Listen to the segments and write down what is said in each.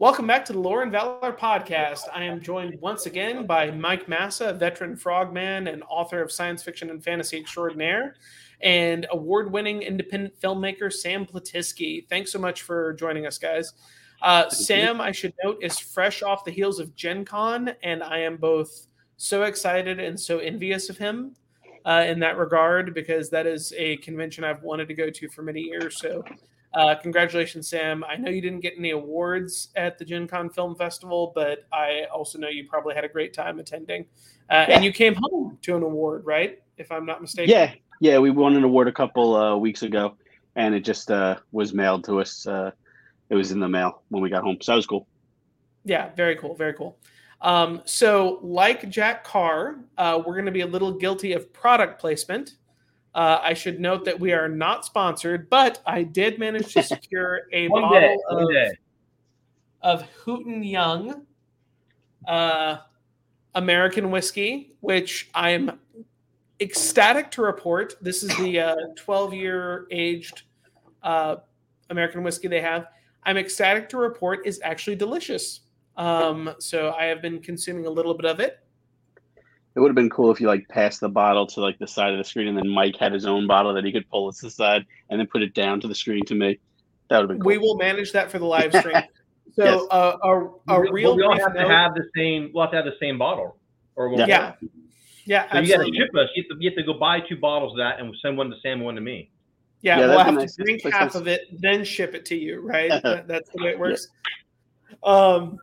Welcome back to the Lauren and Valor podcast. I am joined once again by Mike Massa, veteran frogman and author of science fiction and fantasy extraordinaire, and award winning independent filmmaker Sam Platizky. Thanks so much for joining us, guys. Uh, Sam, I should note, is fresh off the heels of Gen Con, and I am both so excited and so envious of him uh, in that regard because that is a convention I've wanted to go to for many years. So uh, congratulations, Sam. I know you didn't get any awards at the Gen Con Film Festival, but I also know you probably had a great time attending. Uh, yeah. And you came home to an award, right? If I'm not mistaken. Yeah, yeah, we won an award a couple uh, weeks ago, and it just uh, was mailed to us. Uh, it was in the mail when we got home, so that was cool. Yeah, very cool, very cool. Um, so, like Jack Carr, uh, we're going to be a little guilty of product placement. Uh, I should note that we are not sponsored, but I did manage to secure a bottle day, of, of Hooten Young uh, American whiskey, which I am ecstatic to report. This is the uh, 12 year aged uh, American whiskey they have. I'm ecstatic to report is actually delicious. Um, so I have been consuming a little bit of it. It would have been cool if you like passed the bottle to like the side of the screen, and then Mike had his own bottle that he could pull to the side and then put it down to the screen to me. That would have been. Cool. We will manage that for the live stream. So yes. uh, a, a real. We all have note. to have the same. We'll have to have the same bottle, or we'll yeah, yeah. So you got to ship us. You have, to, you have, to, go buy two bottles of that and send one to Sam, one to me. Yeah, yeah we'll have nice. to drink half of it, then ship it to you. Right? That's the way it works. Yeah. Um.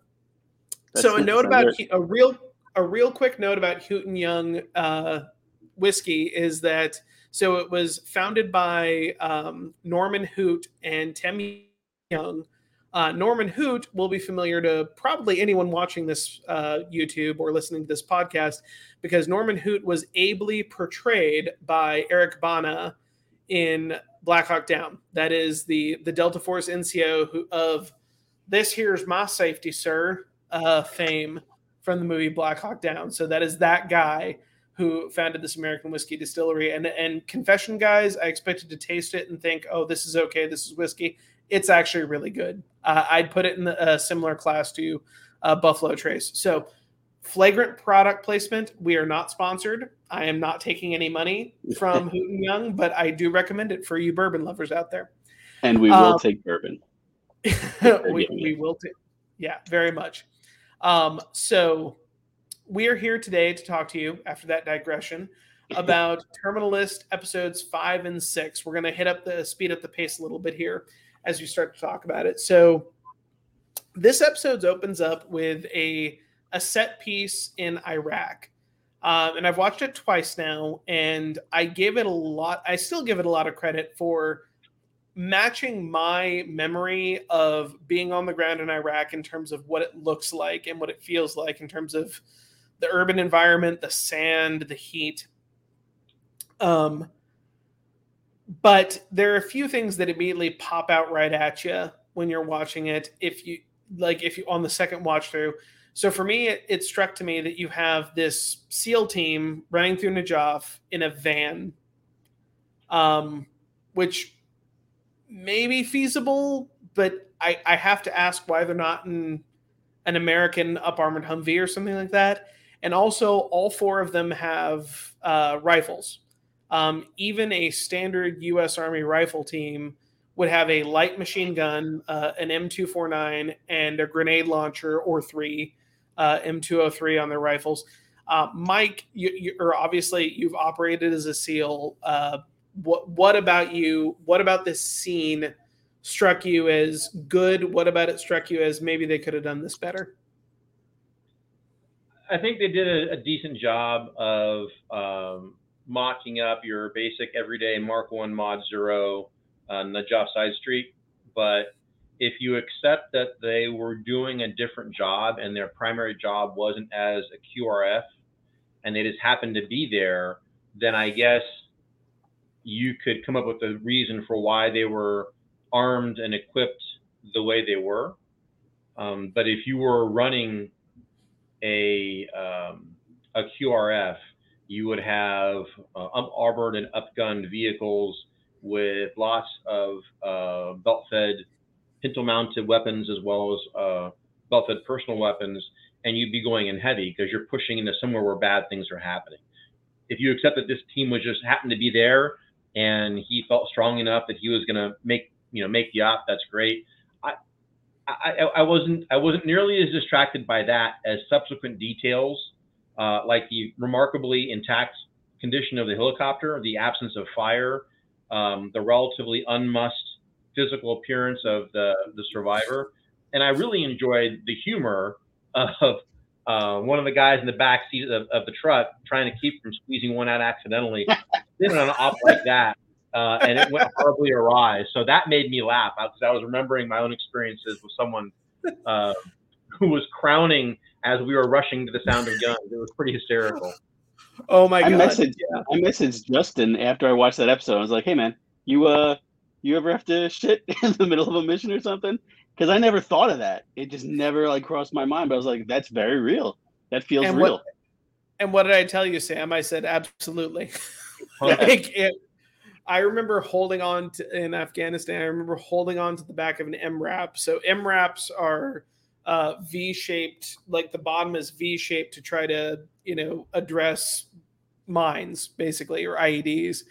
That's so a note about a real a real quick note about Hooten Young uh, whiskey is that so it was founded by um, Norman Hoot and Tim Young. Uh, Norman Hoot will be familiar to probably anyone watching this uh, YouTube or listening to this podcast because Norman Hoot was ably portrayed by Eric Bana in Black Hawk Down. That is the the Delta Force NCO who, of this here's my safety, sir, uh, fame from the movie Black Hawk Down. So that is that guy who founded this American whiskey distillery. And and confession, guys, I expected to taste it and think, oh, this is okay, this is whiskey. It's actually really good. Uh, I'd put it in a similar class to uh, Buffalo Trace. So flagrant product placement. We are not sponsored. I am not taking any money from Hooten Young, but I do recommend it for you bourbon lovers out there. And we will um, take bourbon. we, we will take, yeah, very much. Um, so we are here today to talk to you after that digression about Terminal List episodes five and six. We're going to hit up the speed up the pace a little bit here as we start to talk about it. So this episode opens up with a a set piece in Iraq. Um, and I've watched it twice now, and I gave it a lot. I still give it a lot of credit for matching my memory of being on the ground in Iraq in terms of what it looks like and what it feels like in terms of the urban environment, the sand, the heat. Um, but there are a few things that immediately pop out right at you when you're watching it. If you like, if you on the second watch through. So for me, it, it struck to me that you have this SEAL team running through Najaf in a van, um, which maybe feasible, but I, I have to ask why they're not in an American up armored Humvee or something like that. And also, all four of them have uh, rifles. Um, even a standard U.S. Army rifle team would have a light machine gun, uh, an M249, and a grenade launcher or three uh, M203 on their rifles. Uh, Mike, you, you, or obviously you've operated as a SEAL. Uh, what what about you? What about this scene struck you as good? What about it struck you as maybe they could have done this better? I think they did a, a decent job of um, mocking up your basic everyday Mark One Mod Zero on the Najaf side street, but if you accept that they were doing a different job and their primary job wasn't as a QRF and they just happened to be there, then I guess you could come up with a reason for why they were armed and equipped the way they were. Um, but if you were running a um, a QRF, you would have uh, armored and upgunned vehicles with lots of uh, belt-fed pintle-mounted weapons, as well as uh, belted personal weapons and you'd be going in heavy because you're pushing into somewhere where bad things are happening. If you accept that this team was just happened to be there and he felt strong enough that he was going to make you know make the op, that's great. I, I I wasn't I wasn't nearly as distracted by that as subsequent details, uh, like the remarkably intact condition of the helicopter, the absence of fire, um, the relatively unmussed physical appearance of the the survivor, and I really enjoyed the humor of uh, one of the guys in the back seat of, of, the truck trying to keep from squeezing one out accidentally. Did an op like that, uh, and it went horribly awry. So that made me laugh because I was remembering my own experiences with someone uh, who was crowning as we were rushing to the sound of guns. It was pretty hysterical. Oh my god! Messaged, yeah. I messaged Justin after I watched that episode. I was like, "Hey man, you uh, you ever have to shit in the middle of a mission or something?" Because I never thought of that. It just never like crossed my mind. But I was like, "That's very real. That feels and real." What, and what did I tell you, Sam? I said, "Absolutely." like, it, I remember holding on to in Afghanistan. I remember holding on to the back of an MRAP. So MRAPs are uh, V-shaped, like the bottom is V-shaped to try to you know address mines basically or IEDs.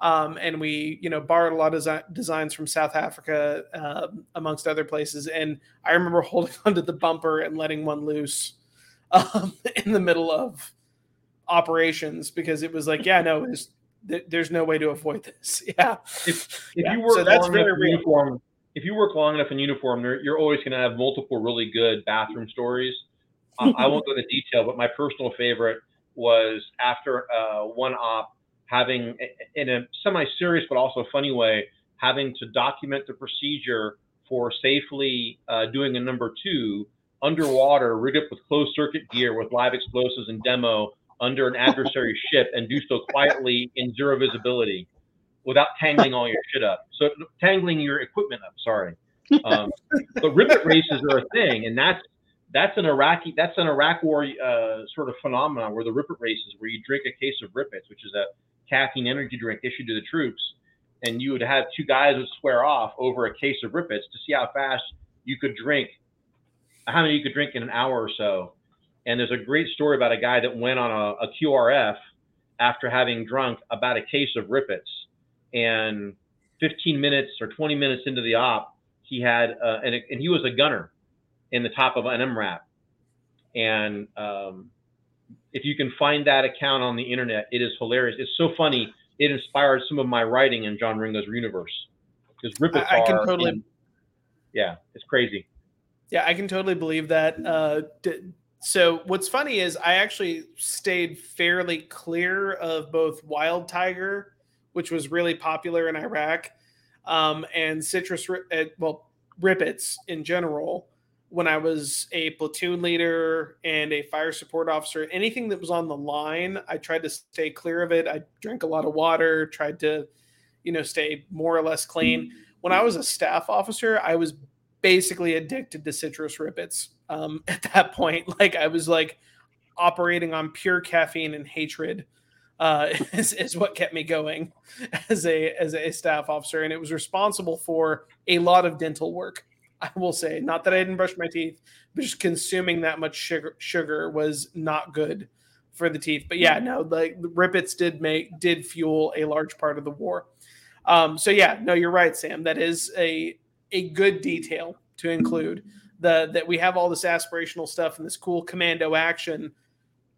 Um, and we, you know, borrowed a lot of desi- designs from South Africa, uh, amongst other places. And I remember holding onto the bumper and letting one loose um, in the middle of operations because it was like, yeah, no, there's no way to avoid this. Yeah. If, if yeah. you work so that's very uniform, if you work long enough in uniform, you're always going to have multiple really good bathroom stories. I won't go into detail, but my personal favorite was after uh, one op having, in a semi-serious but also funny way, having to document the procedure for safely uh, doing a number two underwater, rigged up with closed circuit gear with live explosives and demo under an adversary ship, and do so quietly in zero visibility without tangling all your shit up. So tangling your equipment up. Sorry. Um, but Rip It races are a thing, and that's that's an Iraqi that's an Iraq War uh, sort of phenomenon where the Rip It races, where you drink a case of Rip Its, which is a caffeine energy drink issued to the troops, and you would have two guys would square off over a case of Rip Its to see how fast you could drink, how many you could drink in an hour or so. And there's a great story about a guy that went on a, a QRF after having drunk about a case of Rip Its, and 15 minutes or 20 minutes into the op, he had uh, and, and he was a gunner in the top of an MRAP. And um, if you can find that account on the internet, it is hilarious. It's so funny. It inspired some of my writing in John Ringo's universe. Because Rip It I, I can totally. Yeah, it's crazy. Yeah, I can totally believe that. Uh, so what's funny is I actually stayed fairly clear of both Wild Tiger, which was really popular in Iraq, um, and citrus. Uh, well, Rip Its in general when I was a platoon leader and a fire support officer, anything that was on the line, I tried to stay clear of it. I drank a lot of water, tried to, you know, stay more or less clean. When I was a staff officer, I was basically addicted to citrus Rip Its um, at that point. Like I was like operating on pure caffeine and hatred. Uh, is, is what kept me going as a as a staff officer, and it was responsible for a lot of dental work I will say, not that I didn't brush my teeth, but just consuming that much sugar, sugar was not good for the teeth. But yeah, no, like Rip Its did make did fuel a large part of the war. Um, so yeah, no, you're right, Sam. That is a a good detail to include. The that we have all this aspirational stuff and this cool commando action.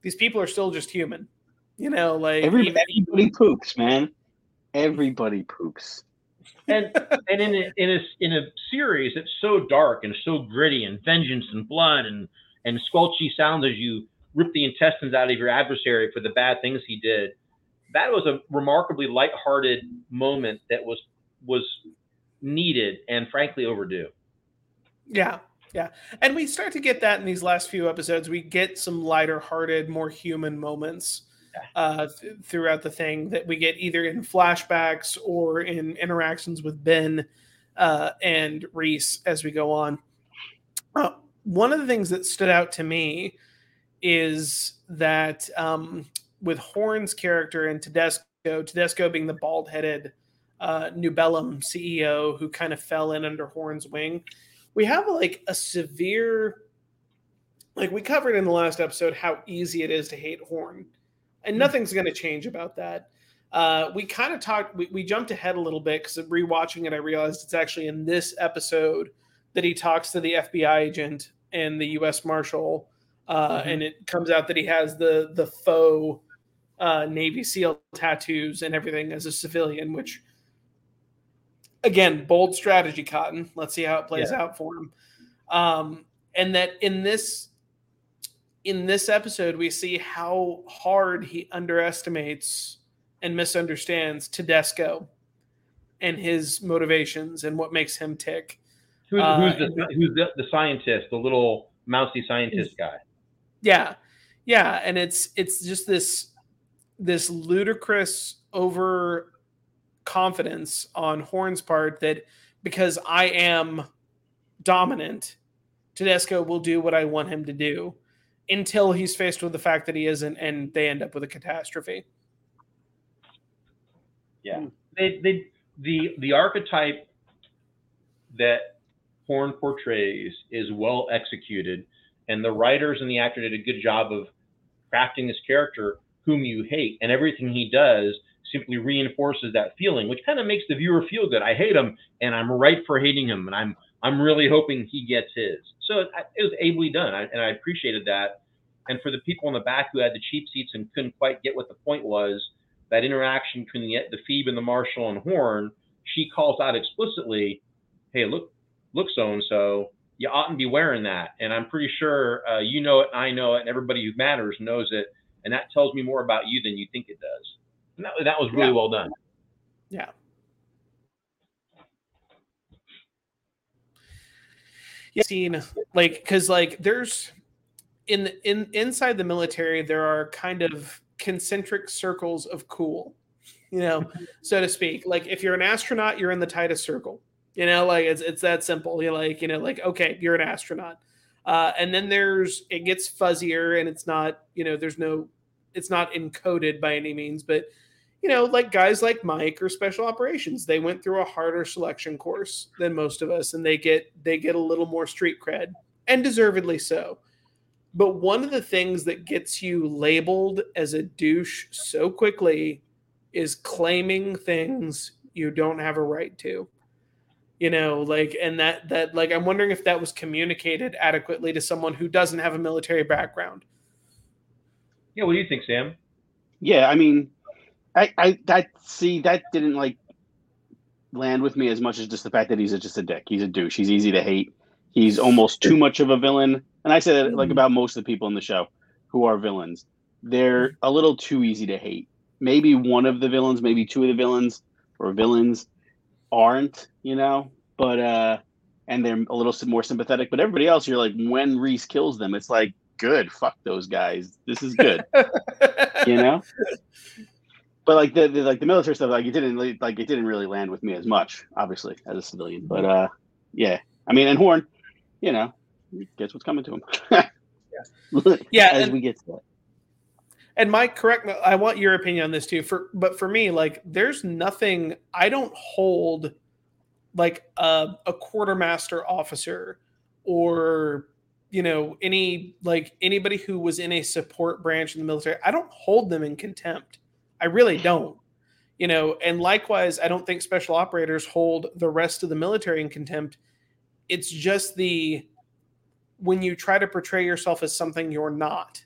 These people are still just human, you know. Like everybody, everybody poops, man. Everybody poops and and in a, in a in a series that's so dark and so gritty and vengeance and blood and and squelchy sounds as you rip the intestines out of your adversary for the bad things he did. That was a remarkably light-hearted moment that was was needed and frankly overdue. Yeah, yeah. And we start to get that in these last few episodes. We get some lighter hearted, more human moments uh, th- throughout the thing that we get either in flashbacks or in interactions with Ben uh, and Reese as we go on. Uh, one of the things that stood out to me is that um, with Horn's character and Tedesco, Tedesco being the bald headed uh, Nubellum CEO who kind of fell in under Horn's wing, we have like a severe like we covered in the last episode how easy it is to hate Horn, and hmm. nothing's going to change about that. Uh, we kind of talked, we, we jumped ahead a little bit because rewatching it, I realized it's actually in this episode that he talks to the FBI agent and the U.S. Marshal, uh, mm-hmm. and it comes out that he has the the faux uh, Navy SEAL tattoos and everything as a civilian, which again, bold strategy, Cotton. Let's see how it plays yeah. out for him. Um, and that in this in this episode, we see how hard he underestimates and misunderstands Tedesco and his motivations and what makes him tick. Who's, uh, who's the who's the, the, scientist, the little mousy scientist guy? Yeah, yeah, and it's it's just this this ludicrous over confidence on Horn's part that because I am dominant, Tedesco will do what I want him to do until he's faced with the fact that he isn't, and they end up with a catastrophe. Yeah, hmm. they, they the the archetype that Horn portrays is well executed, and the writers and the actor did a good job of crafting this character whom you hate, and everything he does simply reinforces that feeling, which kind of makes the viewer feel good. I hate him, and I'm right for hating him, and I'm I'm really hoping he gets his. So it, it was ably done, I, and I appreciated that. And for the people in the back who had the cheap seats and couldn't quite get what the point was, that interaction between the, the Phoebe and the Marshal and Horn, she calls out explicitly, "Hey, look, look, so and so, you oughtn't be wearing that." And I'm pretty sure uh, you know it, I know it, and everybody who matters knows it. And that tells me more about you than you think it does. And that, that was really yeah. well done. Yeah. Yeah, seen like because like there's in in inside the military there are kind of concentric circles of cool, you know, so to speak. Like if you're an astronaut, you're in the tightest circle. You know, like it's it's that simple. You're like, you know, like okay, you're an astronaut. Uh, and then there's it gets fuzzier and it's not, you know, there's no it's not encoded by any means, but you know, like guys like Mike or special operations, they went through a harder selection course than most of us, and they get they get a little more street cred, and deservedly so. But one of the things that gets you labeled as a douche so quickly is claiming things you don't have a right to. You know, like, and that, that, like, I'm wondering if that was communicated adequately to someone who doesn't have a military background. Yeah, what do you think, Sam? Yeah, I mean, I, I, that, see, that didn't like land with me as much as just the fact that he's a, just a dick. He's a douche. He's easy to hate. He's almost too much of a villain. And I say that like mm-hmm. about most of the people in the show who are villains. They're a little too easy to hate. Maybe one of the villains, maybe two of the villains or villains aren't, you know, but uh and they're a little more sympathetic, but everybody else you're like when Reese kills them, it's like good, fuck those guys. This is good. you know? But like the, the, like the military stuff like it didn't like it didn't really land with me as much, obviously, as a civilian. But uh yeah. I mean, and Horn, you know, guess what's coming to him. yeah. yeah, as and, we get to that. And Mike, correct me. I want your opinion on this too. For but for me, like, there's nothing. I don't hold like a, a quartermaster officer or you know any like anybody who was in a support branch in the military. I don't hold them in contempt. I really don't. You know, and likewise, I don't think special operators hold the rest of the military in contempt it's just the when you try to portray yourself as something you're not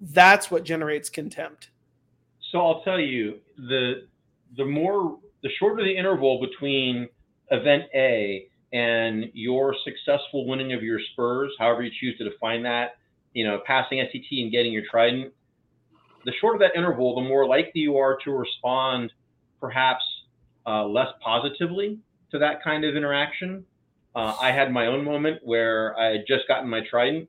that's what generates contempt so i'll tell you the the more the shorter the interval between event a and your successful winning of your spurs however you choose to define that you know passing SQT and getting your trident the shorter that interval the more likely you are to respond perhaps uh, less positively to that kind of interaction uh, I had my own moment where I had just gotten my Trident,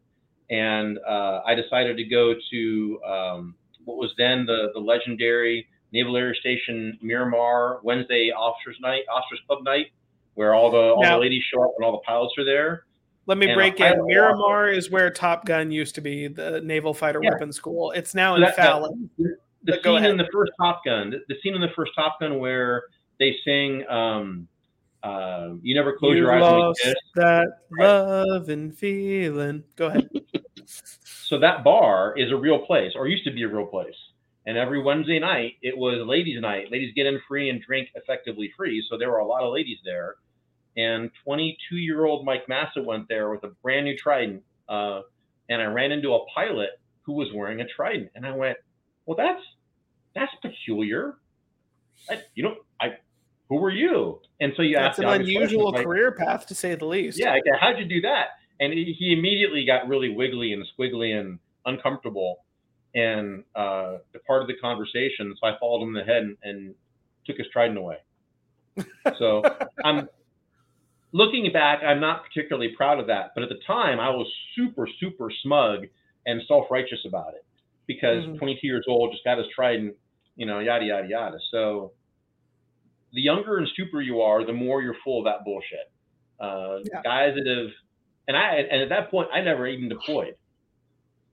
and uh, I decided to go to um, what was then the the legendary Naval Air Station Miramar Wednesday Officers Night, Officers Club Night, where all the all now, the ladies show up and all the pilots are there. Let me and break in. Miramar is where Top Gun used to be, the Naval Fighter yeah. Weapons School. It's now in that, Fallon. That, the, the scene in the first Top Gun, the, the, scene in the first Top Gun where they sing. Um, um, you never close you your eyes. Lost that right. love and feeling. Go ahead. so that bar is a real place, or used to be a real place. And every Wednesday night, it was ladies' night. Ladies get in free and drink effectively free. So there were a lot of ladies there. And 22 year old Mike Massa went there with a brand new Trident. Uh, and I ran into a pilot who was wearing a Trident. And I went, well, that's that's peculiar. I, you know, I who were you? And so you that's asked an unusual career path to say the least. Yeah, how'd you do that? And he immediately got really wiggly and squiggly and uncomfortable and uh, departed the conversation. So I followed him in the head and, and took his trident away. So I'm looking back, I'm not particularly proud of that. But at the time, I was super, super smug and self righteous about it because mm-hmm. 22 years old, just got his trident, you know, yada, yada, yada. So the younger and stupider you are, the more you're full of that bullshit. Uh, yeah. Guys that have, and I, and at that point, I never even deployed.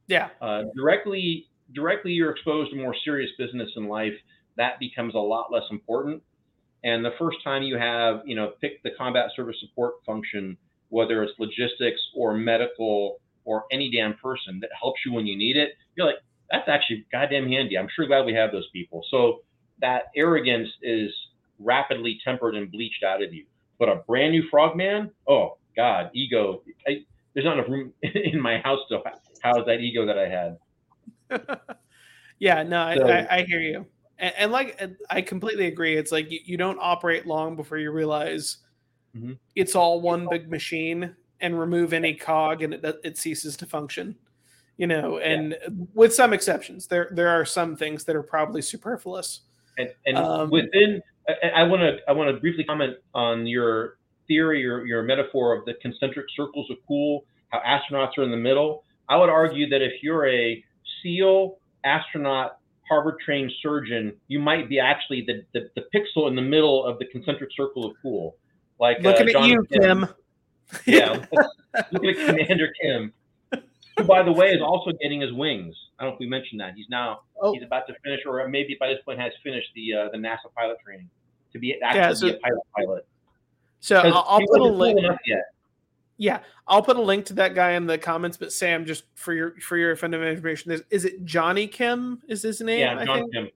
Yeah. Uh, directly, directly, you're exposed to more serious business in life. That becomes a lot less important. And the first time you have, you know, pick the combat service support function, whether it's logistics or medical or any damn person that helps you when you need it, you're like, that's actually goddamn handy. I'm sure glad we have those people. So that arrogance is rapidly tempered and bleached out of you. But a brand new frogman, oh God, ego. I, there's not enough room in my house to house that ego that I had. yeah, no, so, I, I, hear you, and, and, like I completely agree. It's like you, you don't operate long before you realize mm-hmm. it's all one big machine, and remove any cog, and it it ceases to function. You know, and yeah. with some exceptions, there there are some things that are probably superfluous. And, and um, within, I want to I want to briefly comment on your theory or your metaphor of the concentric circles of cool, how astronauts are in the middle. I would argue that if you're a SEAL, astronaut, Harvard trained surgeon, you might be actually the, the, the, pixel in the middle of the concentric circle of cool. Like looking uh, at you, Kim. Yeah, looking at Commander Kim, who, by the way, is also getting his wings. I don't know if we mentioned that. He's now oh. he's about to finish, or maybe by this point has finished the uh, the NASA pilot training to be actually yeah, so, be a pilot pilot. So I'll, I'll put a link. Yeah, I'll put a link to that guy in the comments. But Sam, just for your for your fundamental information, is, is it Jonny Kim? Is his name? Yeah, John I think? Kim.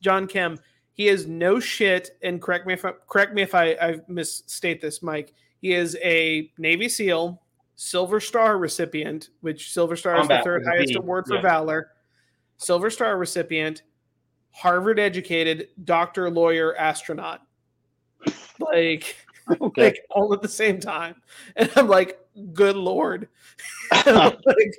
John Kim. He is no shit, and correct me if I, correct me if I, I misstate this, Mike. He is a Navy SEAL, Silver Star recipient, which Silver Star is the third highest award for yeah. valor. Silver Star recipient, Harvard educated, doctor, lawyer, astronaut. Like okay. like all at the same time. And I'm like, good lord. like,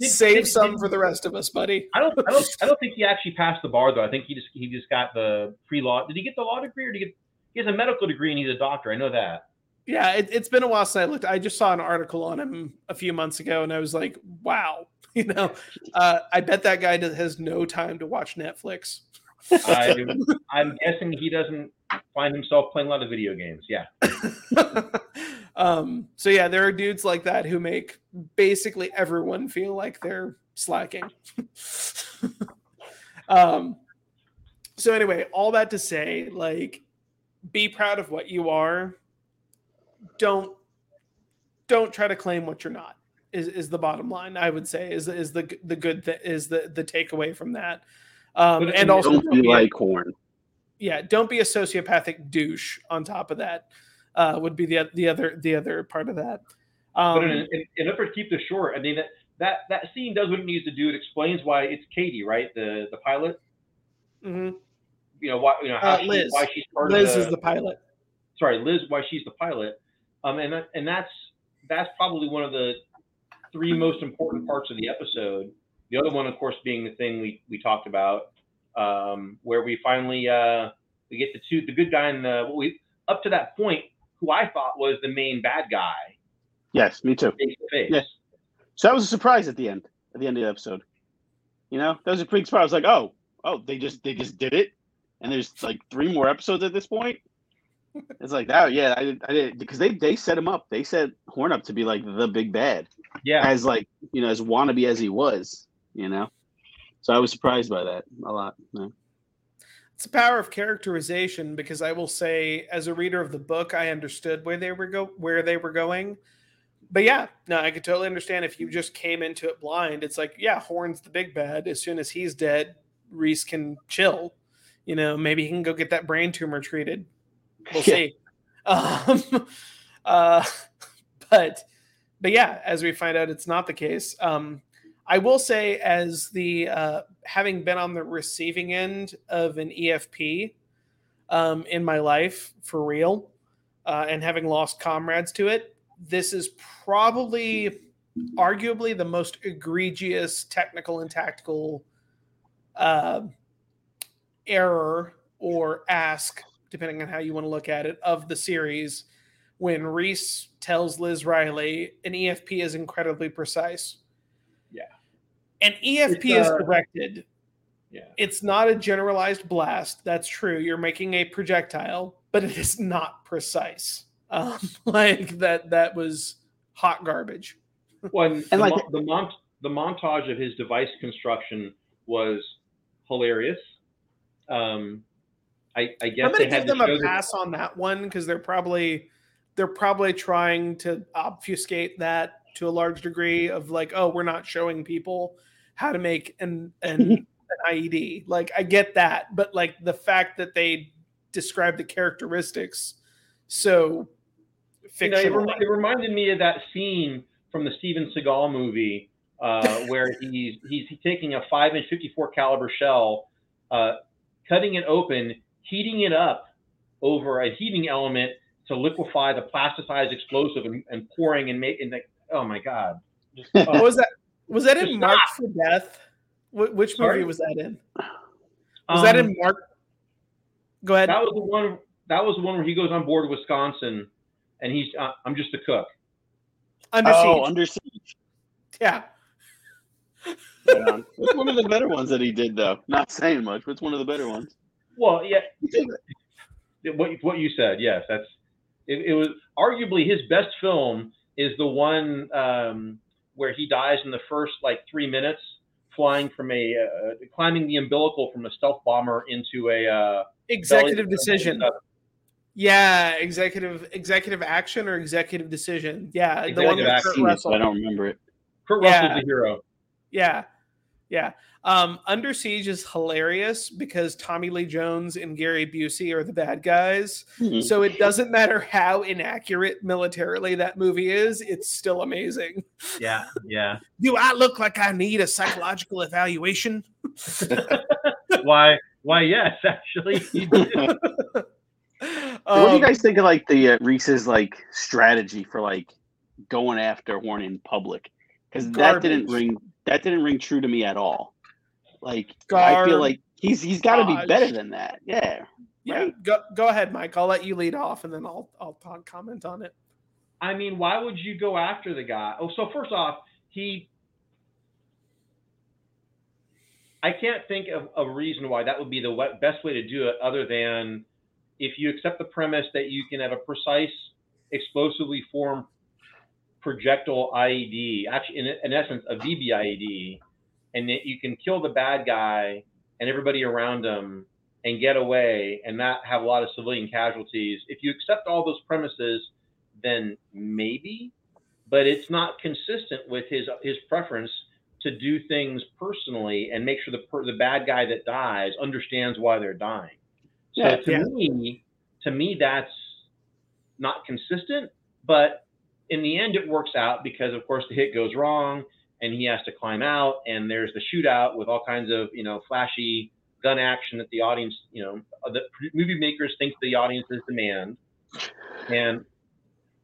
save did, some did, for the rest of us, buddy. I don't I don't I don't think he actually passed the bar though. I think he just he just got the pre law. Did he get the law degree or did he get he has a medical degree and he's a doctor. I know that. Yeah, it, has been a while since I looked. I just saw an article on him a few months ago, and I was like, "Wow!" You know, uh, I bet that guy has no time to watch Netflix. I, I'm guessing he doesn't find himself playing a lot of video games. Yeah. um, so yeah, there are dudes like that who make basically everyone feel like they're slacking. um, so anyway, all that to say, like, be proud of what you are. Don't don't try to claim what you're not. Is, is the bottom line? I would say is is the the good th- is the the takeaway from that. Um, and also don't be like horn yeah, don't be a sociopathic douche. On top of that, uh, would be the the other the other part of that. Um, but in, in, in order to keep this short, I mean that that that scene does what it needs to do. It explains why it's Katie, right? The the pilot. Mm-hmm. You know why you know how uh, Liz. She, why she's part Liz of the, is the pilot. Sorry, Liz, why she's the pilot. Um, and that, and that's that's probably one of the three most important parts of the episode. The other one, of course, being the thing we we talked about, um, where we finally uh, we get the two the good guy and the we up to that point who I thought was the main bad guy. Yes, me too. Face to face. Yes. So that was a surprise at the end at the end of the episode. You know, that was a big surprise. I was like, oh, oh, they just they just did it, and there's like three more episodes at this point. It's like that, oh, yeah. I did, I did because they they set him up. They set Horn up to be like the big bad. Yeah, as like you know as wannabe as he was. You know, so I was surprised by that a lot. Yeah. It's the power of characterization because I will say, as a reader of the book, I understood where they were go where they were going. but yeah, no, I could totally understand if you just came into it blind. It's like, yeah, Horn's the big bad. As soon as he's dead, Reese can chill. You know, maybe he can go get that brain tumor treated. We'll yeah. see. Um, uh, but but yeah, as we find out, it's not the case. Um, I will say, as the uh, having been on the receiving end of an EFP um, in my life for real, uh, and having lost comrades to it, this is probably arguably the most egregious technical and tactical uh, error or ask, depending on how you want to look at it, of the series when Reese tells Liz Riley an EFP is incredibly precise. Yeah. An EFP uh, is directed. Yeah. It's not a generalized blast. That's true. You're making a projectile, but it is not precise. Um, like that that was hot garbage. Well, and, the, like the, mont- the montage of his device construction was hilarious. Um, I, I guess I'm going to give them a pass on that one because they're probably they're probably trying to obfuscate that to a large degree of like, oh, we're not showing people how to make an an, an IED. Like I get that, but like the fact that they describe the characteristics so fictional. You know, it, rem- it, reminded me of that scene from the Steven Seagal movie uh, where he's he's taking a five inch 54 caliber shell, uh, cutting it open, heating it up over a heating element to liquefy the plasticized explosive and, and pouring and making the oh my god. Just, uh, was that? Was that in Marked for Death? Wh- which Sorry? movie was that in? Was um, that in um, Mark? Go ahead. That was the one. That was the one where he goes on board Wisconsin, and he's. Uh, I'm just a cook. Under oh, siege. under siege. Yeah. What's one of the better ones that he did, though? Not saying much. but it's one of the better ones? Well, yeah. what what you said, yes, that's it, it, was arguably his best film is the one um, where he dies in the first like three minutes flying from a uh, climbing the umbilical from a stealth bomber into a uh, executive decision. Yeah, executive executive action or executive decision. Yeah, executive the one with Kurt Russell. I don't remember it. Kurt yeah. Russell's the hero. Yeah, yeah. Um, Under Siege is hilarious because Tommy Lee Jones and Gary Busey are the bad guys. Mm-hmm. So it doesn't matter how inaccurate militarily that movie is, it's still amazing. Yeah, yeah. Do I look like I need a psychological evaluation? why? Why? Yes, actually. um, what do you guys think of like the uh, Reese's like strategy for like going after Horn in public? Because that didn't ring that didn't ring true to me at all. Like I feel like he's he's got to be better than that. Yeah. Yeah. Right? Go go ahead, Mike. I'll let you lead off, and then I'll I'll talk, comment on it. I mean, why would you go after the guy? Oh, so first off, he. I can't think of a reason why that would be the best way to do it, other than if you accept the premise that you can have a precise, explosively formed projectile IED, actually, in, in essence, a VBIED, and that you can kill the bad guy and everybody around him and get away and not have a lot of civilian casualties. If you accept all those premises, then maybe, but it's not consistent with his his preference to do things personally and make sure the the bad guy that dies understands why they're dying. So yeah, to yeah. me, to me that's not consistent, but in the end it works out because of course the hit goes wrong and he has to climb out and there's the shootout with all kinds of you know flashy gun action that the audience you know uh, the movie makers think the audience audiences demand. And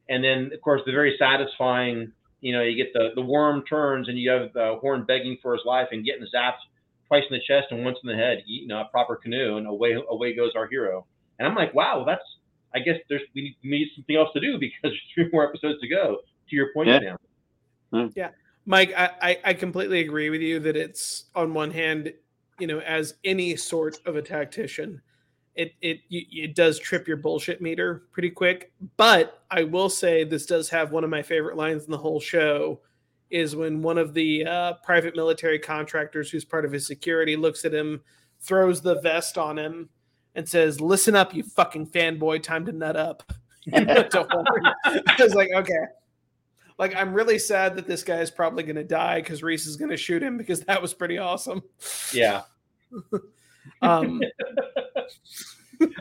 and then of course the very satisfying you know you get the the worm turns and you have the horn begging for his life and getting zapped twice in the chest and once in the head you know a proper canoe and away away goes our hero. And i'm like wow that's i guess there's we need something else to do because there's three more episodes to go to your point yeah. Sam. Hmm. yeah Mike, I, I completely agree with you that it's on one hand, you know, as any sort of a tactician, it it it does trip your bullshit meter pretty quick. But I will say this does have one of my favorite lines in the whole show is when one of the uh, private military contractors who's part of his security looks at him, throws the vest on him, and says, "Listen up, you fucking fanboy, time to nut up." I was like, okay, like I'm really sad that this guy is probably going to die because Reese is going to shoot him because that was pretty awesome. Yeah. um,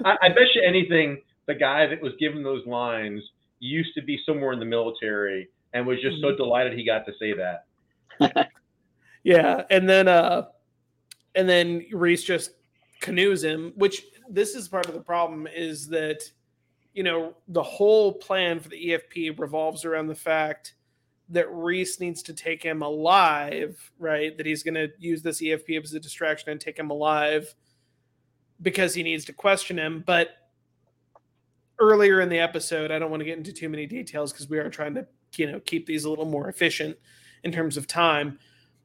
I, I bet you anything, the guy that was given those lines used to be somewhere in the military and was just so mm-hmm. delighted he got to say that. yeah, and then uh and then Reese just canoes him, which this is part of the problem is that you know the whole plan for the EFP revolves around the fact that Reese needs to take him alive, right? That he's going to use this EFP as a distraction and take him alive because he needs to question him. But earlier in the episode, I don't want to get into too many details because we are trying to, you know, keep these a little more efficient in terms of time.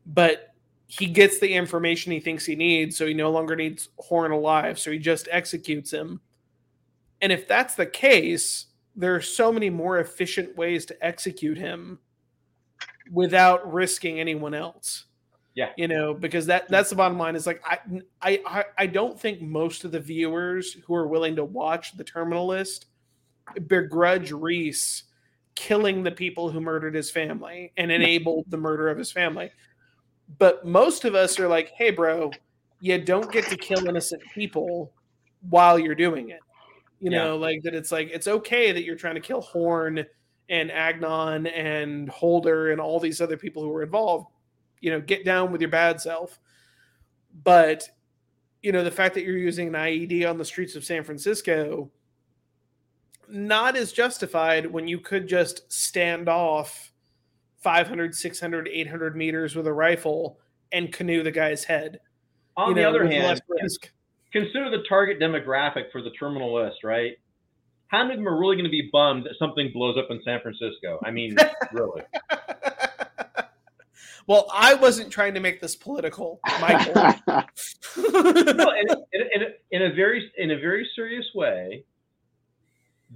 But he gets the information he thinks he needs, so he no longer needs Horn alive, so he just executes him. And if that's the case, there are so many more efficient ways to execute him without risking anyone else. Yeah. You know, because that that's the bottom line is like I I I don't think most of the viewers who are willing to watch the terminal list begrudge Reese killing the people who murdered his family and enabled the murder of his family. But most of us are like, hey, bro, you don't get to kill innocent people while you're doing it. You know, like that it's like it's okay that you're trying to kill Horn and Agnon and Holder and all these other people who were involved. You know, get down with your bad self. But, you know, the fact that you're using an IED on the streets of San Francisco not as justified when you could just stand off 500, 600, 800 meters with a rifle and canoe the guy's head. On you the know, other hand, consider the target demographic for the terminal list, right? How many of them are really going to be bummed that something blows up in San Francisco? I mean, really. Well, I wasn't trying to make this political, Michael. no, in, in, in, a very in a very serious way,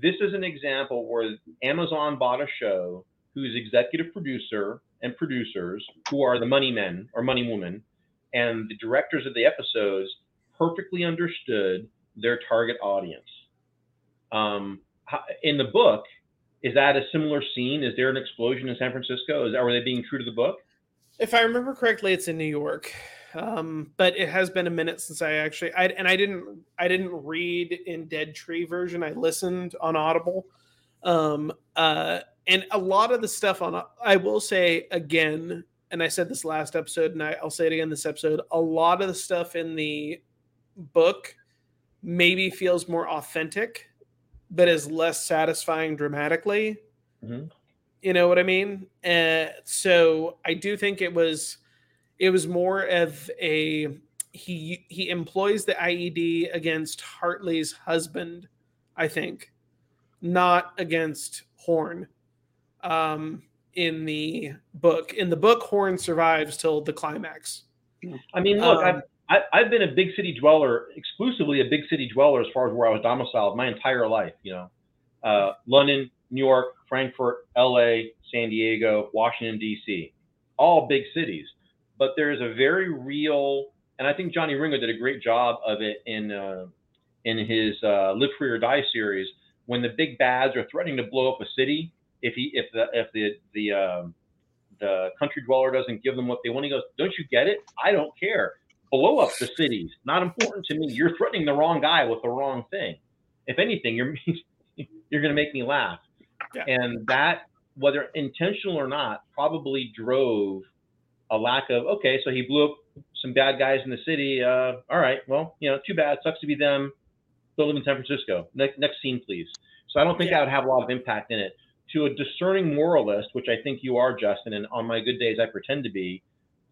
this is an example where Amazon bought a show whose executive producer and producers, who are the money men or money women, and the directors of the episodes perfectly understood their target audience. Um, in the book, is that a similar scene? Is there an explosion in San Francisco? Is are they being true to the book? If I remember correctly, it's in New York. Um, but it has been a minute since I actually I and I didn't I didn't read in Dead Tree version. I listened on Audible. Um, uh, and a lot of the stuff on I will say again, and I said this last episode, and I, I'll say it again this episode. A lot of the stuff in the book maybe feels more authentic, but is less satisfying dramatically. Mm-hmm. You know what I mean? Uh, so I do think it was it was more of a he he employs the IED against Hartley's husband, I think, not against Horn um, in the book. In the book, Horn survives till the climax. I mean, look, um, I've, I, have i have been a big city dweller, exclusively a big city dweller as far as where I was domiciled my entire life. You know, uh, London, New York, Frankfurt, L.A., San Diego, Washington D.C., all big cities. But there is a very real, and I think Johnny Ringo did a great job of it in uh, in his uh, Live Free or Die series. When the big bads are threatening to blow up a city, if he if the if the the um, the country dweller doesn't give them what they want, he goes, "Don't you get it? I don't care. Blow up the cities. Not important to me. You're threatening the wrong guy with the wrong thing. If anything, you're you're going to make me laugh." Yeah. And that, whether intentional or not, probably drove a lack of okay. So he blew up some bad guys in the city. Uh, all right, well, you know, too bad. Sucks to be them. Go live in San Francisco. Next, next scene, please. So I don't think yeah. that would have a lot of impact in it to a discerning moralist, which I think you are, Justin, and on my good days I pretend to be,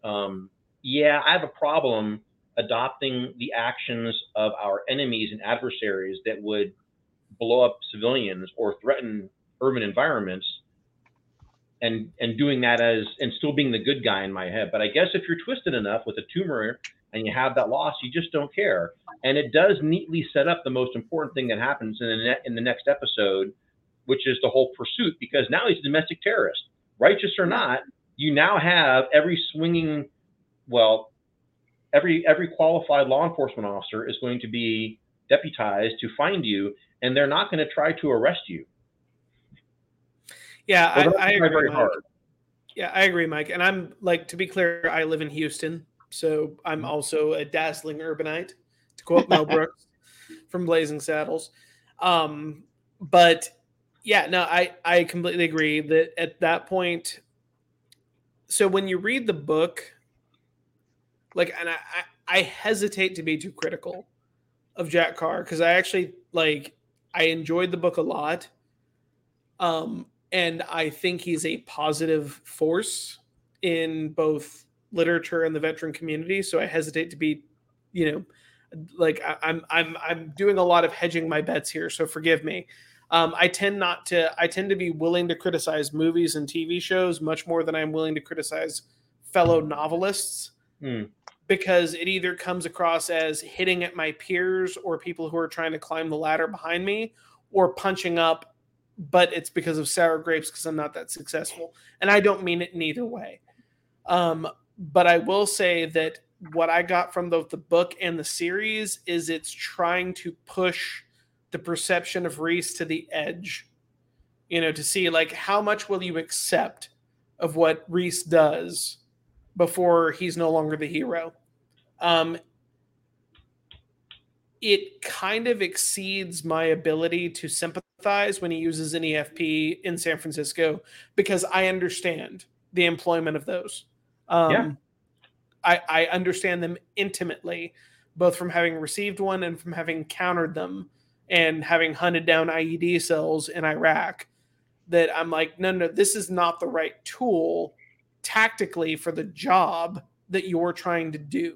um, yeah, I have a problem adopting the actions of our enemies and adversaries that would blow up civilians or threaten urban environments and and doing that as and still being the good guy in my head. But i guess if you're twisted enough with a tumor and you have that loss you just don't care. And it does neatly set up the most important thing that happens in the, ne- in the next episode which is the whole pursuit, because now he's a domestic terrorist. Righteous or not, you now have every swinging, well, every every qualified law enforcement officer is going to be deputized to find you, and they're not going to try to arrest you. Yeah, I, I agree. Very hard. Yeah, I agree, Mike. And I'm like to be clear, I live in Houston, so I'm mm-hmm. also a dazzling urbanite, to quote Mel Brooks from Blazing Saddles. Um, but yeah, no, I I completely agree that at that point. So when you read the book, like, and I I, I hesitate to be too critical of Jack Carr because I actually like I enjoyed the book a lot. Um, and I think he's a positive force in both literature and the veteran community. So I hesitate to be, you know, like I, I'm I'm I'm doing a lot of hedging my bets here. So forgive me. Um, I tend not to. I tend to be willing to criticize movies and TV shows much more than I'm willing to criticize fellow novelists. Hmm because it either comes across as hitting at my peers or people who are trying to climb the ladder behind me or punching up but it's because of sour grapes because i'm not that successful and i don't mean it in either way um, but i will say that what i got from both the book and the series is it's trying to push the perception of reese to the edge you know to see like how much will you accept of what reese does before he's no longer the hero um, it kind of exceeds my ability to sympathize when he uses an EFP in San Francisco because I understand the employment of those. Um, yeah. I, I understand them intimately, both from having received one and from having countered them and having hunted down IED cells in Iraq. That I'm like, no, no, this is not the right tool tactically for the job that you're trying to do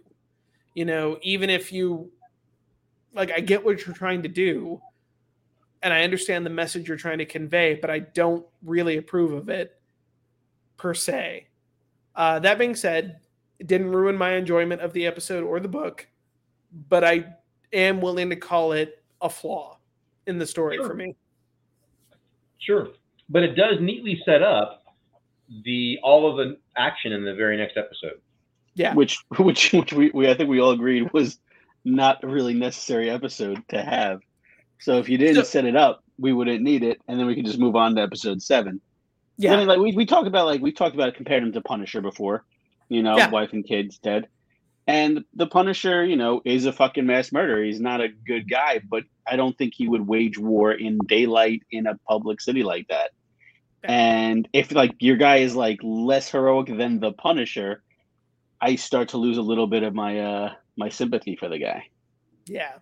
you know, even if you like, I get what you're trying to do and I understand the message you're trying to convey, but I don't really approve of it per se. Uh, that being said, it didn't ruin my enjoyment of the episode or the book, but I am willing to call it a flaw in the story sure. for me. Sure, but it does neatly set up the all of the action in the very next episode. Yeah. Which which which we, we I think we all agreed was not a really necessary episode to have. So if you didn't so, set it up, we wouldn't need it, and then we could just move on to episode seven. Yeah. I mean, like we, we talked about like we talked about compared him to Punisher before, you know, yeah. wife and kids dead. And the Punisher, you know, is a fucking mass murderer. He's not a good guy, but I don't think he would wage war in daylight in a public city like that. And if like your guy is like less heroic than the Punisher, I start to lose a little bit of my uh my sympathy for the guy. Yeah.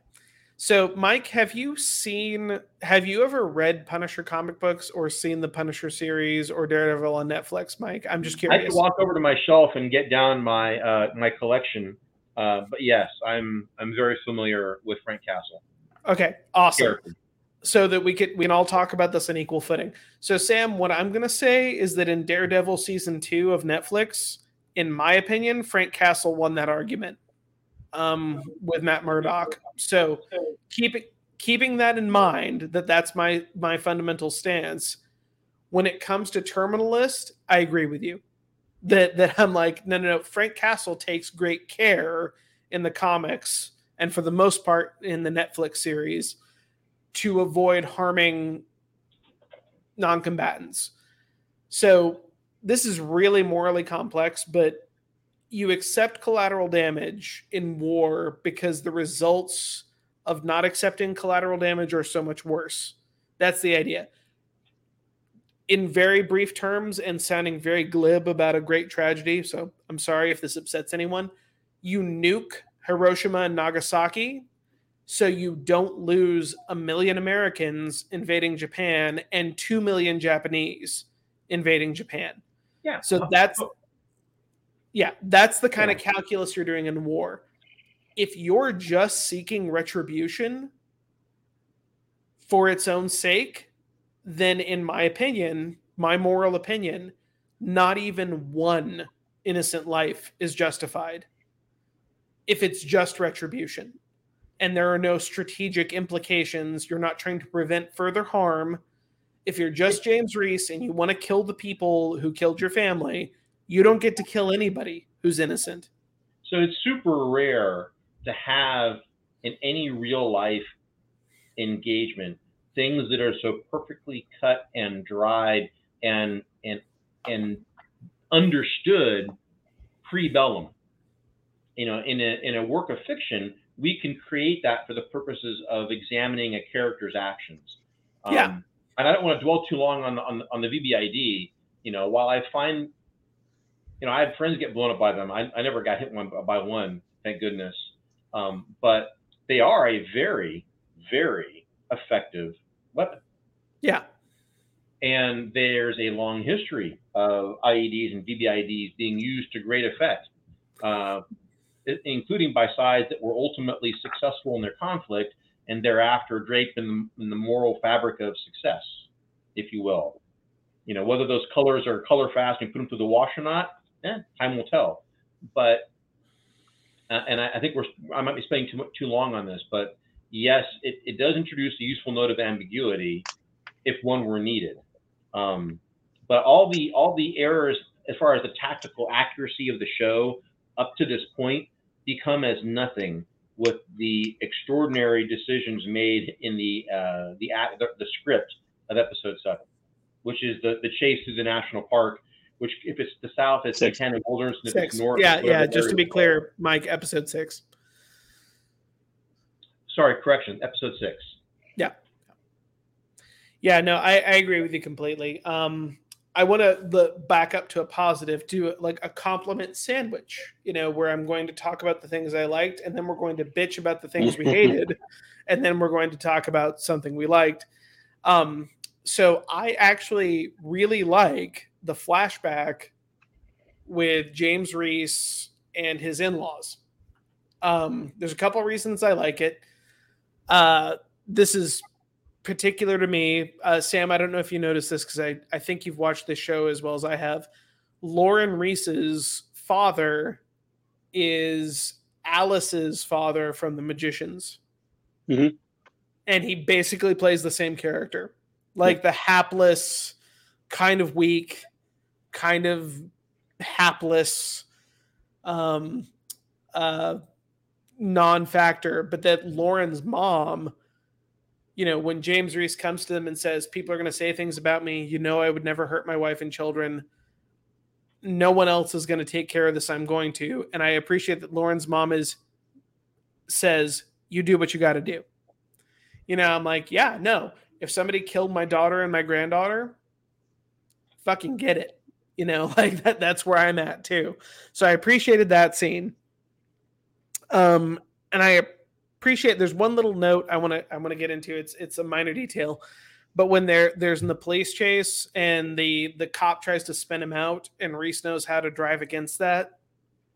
So, Mike, have you seen have you ever read Punisher comic books or seen the Punisher series or Daredevil on Netflix, Mike? I'm just curious. I can walk over to my shelf and get down my uh, my collection. Uh, but yes, I'm I'm very familiar with Frank Castle. Okay, awesome. So that we could we can all talk about this on equal footing. So, Sam, what I'm gonna say is that in Daredevil season two of Netflix, in my opinion, Frank Castle won that argument um, with Matt Murdock. So keep keeping that in mind, that that's my my fundamental stance. When it comes to Terminal List, I agree with you. That that I'm like, no, no, no. Frank Castle takes great care in the comics and for the most part in the Netflix series to avoid harming non-combatants. So this is really morally complex, but you accept collateral damage in war because the results of not accepting collateral damage are so much worse. That's the idea. In very brief terms and sounding very glib about a great tragedy, so I'm sorry if this upsets anyone, you nuke Hiroshima and Nagasaki so you don't lose a million Americans invading Japan and 2 million Japanese invading Japan. Yeah. So that's oh, yeah, that's the kind yeah. of calculus you're doing in war. If you're just seeking retribution for its own sake, then in my opinion, my moral opinion, not even one innocent life is justified if it's just retribution and there are no strategic implications. You're not trying to prevent further harm if you're just James Reese and you want to kill the people who killed your family, you don't get to kill anybody who's innocent. So it's super rare to have in any real life engagement things that are so perfectly cut and dried and and and understood pre-bellum. You know, in a in a work of fiction, we can create that for the purposes of examining a character's actions. Um, yeah. And I don't want to dwell too long on on, on the VBIED. You know, while I find, you know, I had friends get blown up by them. I, I never got hit one by one, thank goodness. Um, but they are a very, very effective weapon. Yeah. And there's a long history of IEDs and VBIEDs being used to great effect, uh, including by sides that were ultimately successful in their conflict and thereafter draped in the, in the moral fabric of success, if you will. You know, whether those colors are color fast and put them through the wash or not, eh, time will tell. But uh, and I, I, think we're I might be spending too too long on this, but yes, it, it does introduce a useful note of ambiguity if one were needed. Um, but all the all the errors as far as the tactical accuracy of the show up to this point become as nothing with the extraordinary decisions made in the uh, the, the, the script of episode seven, which is the the chase through the national park. Which, if it's the south, it's six. Canyon Boulders, and if six. it's north, yeah, yeah. Just to be clear, Mike, episode six. Sorry, correction. Episode six. Yeah. Yeah, no, I, I agree with you completely. Um, I want to back up to a positive, do like a compliment sandwich, you know, where I'm going to talk about the things I liked, and then we're going to bitch about the things we hated, and then we're going to talk about something we liked. Um, so I actually really like the flashback with James Reese and his in-laws. Um, there's a couple reasons I like it. Uh, this is particular to me. Uh, Sam, I don't know if you noticed this because I, I think you've watched this show as well as I have. Lauren Reese's father is Alice's father from The Magicians. Mm-hmm. And he basically plays the same character like the hapless, kind of weak, kind of hapless, um, uh, non factor. But that Lauren's mom you know, when James Reese comes to them and says, People are going to say things about me, you know, I would never hurt my wife and children. No one else is going to take care of this. I'm going to. And I appreciate that Lauren's mom is says, You do what you got to do. You know, I'm like, Yeah, no. If somebody killed my daughter and my granddaughter, fucking get it. You know, like that, that's where I'm at too. So I appreciated that scene. Um, and I appreciate there's one little note I want to I want to get into. It's it's a minor detail, but when there there's in the police chase and the the cop tries to spin him out and Reese knows how to drive against that.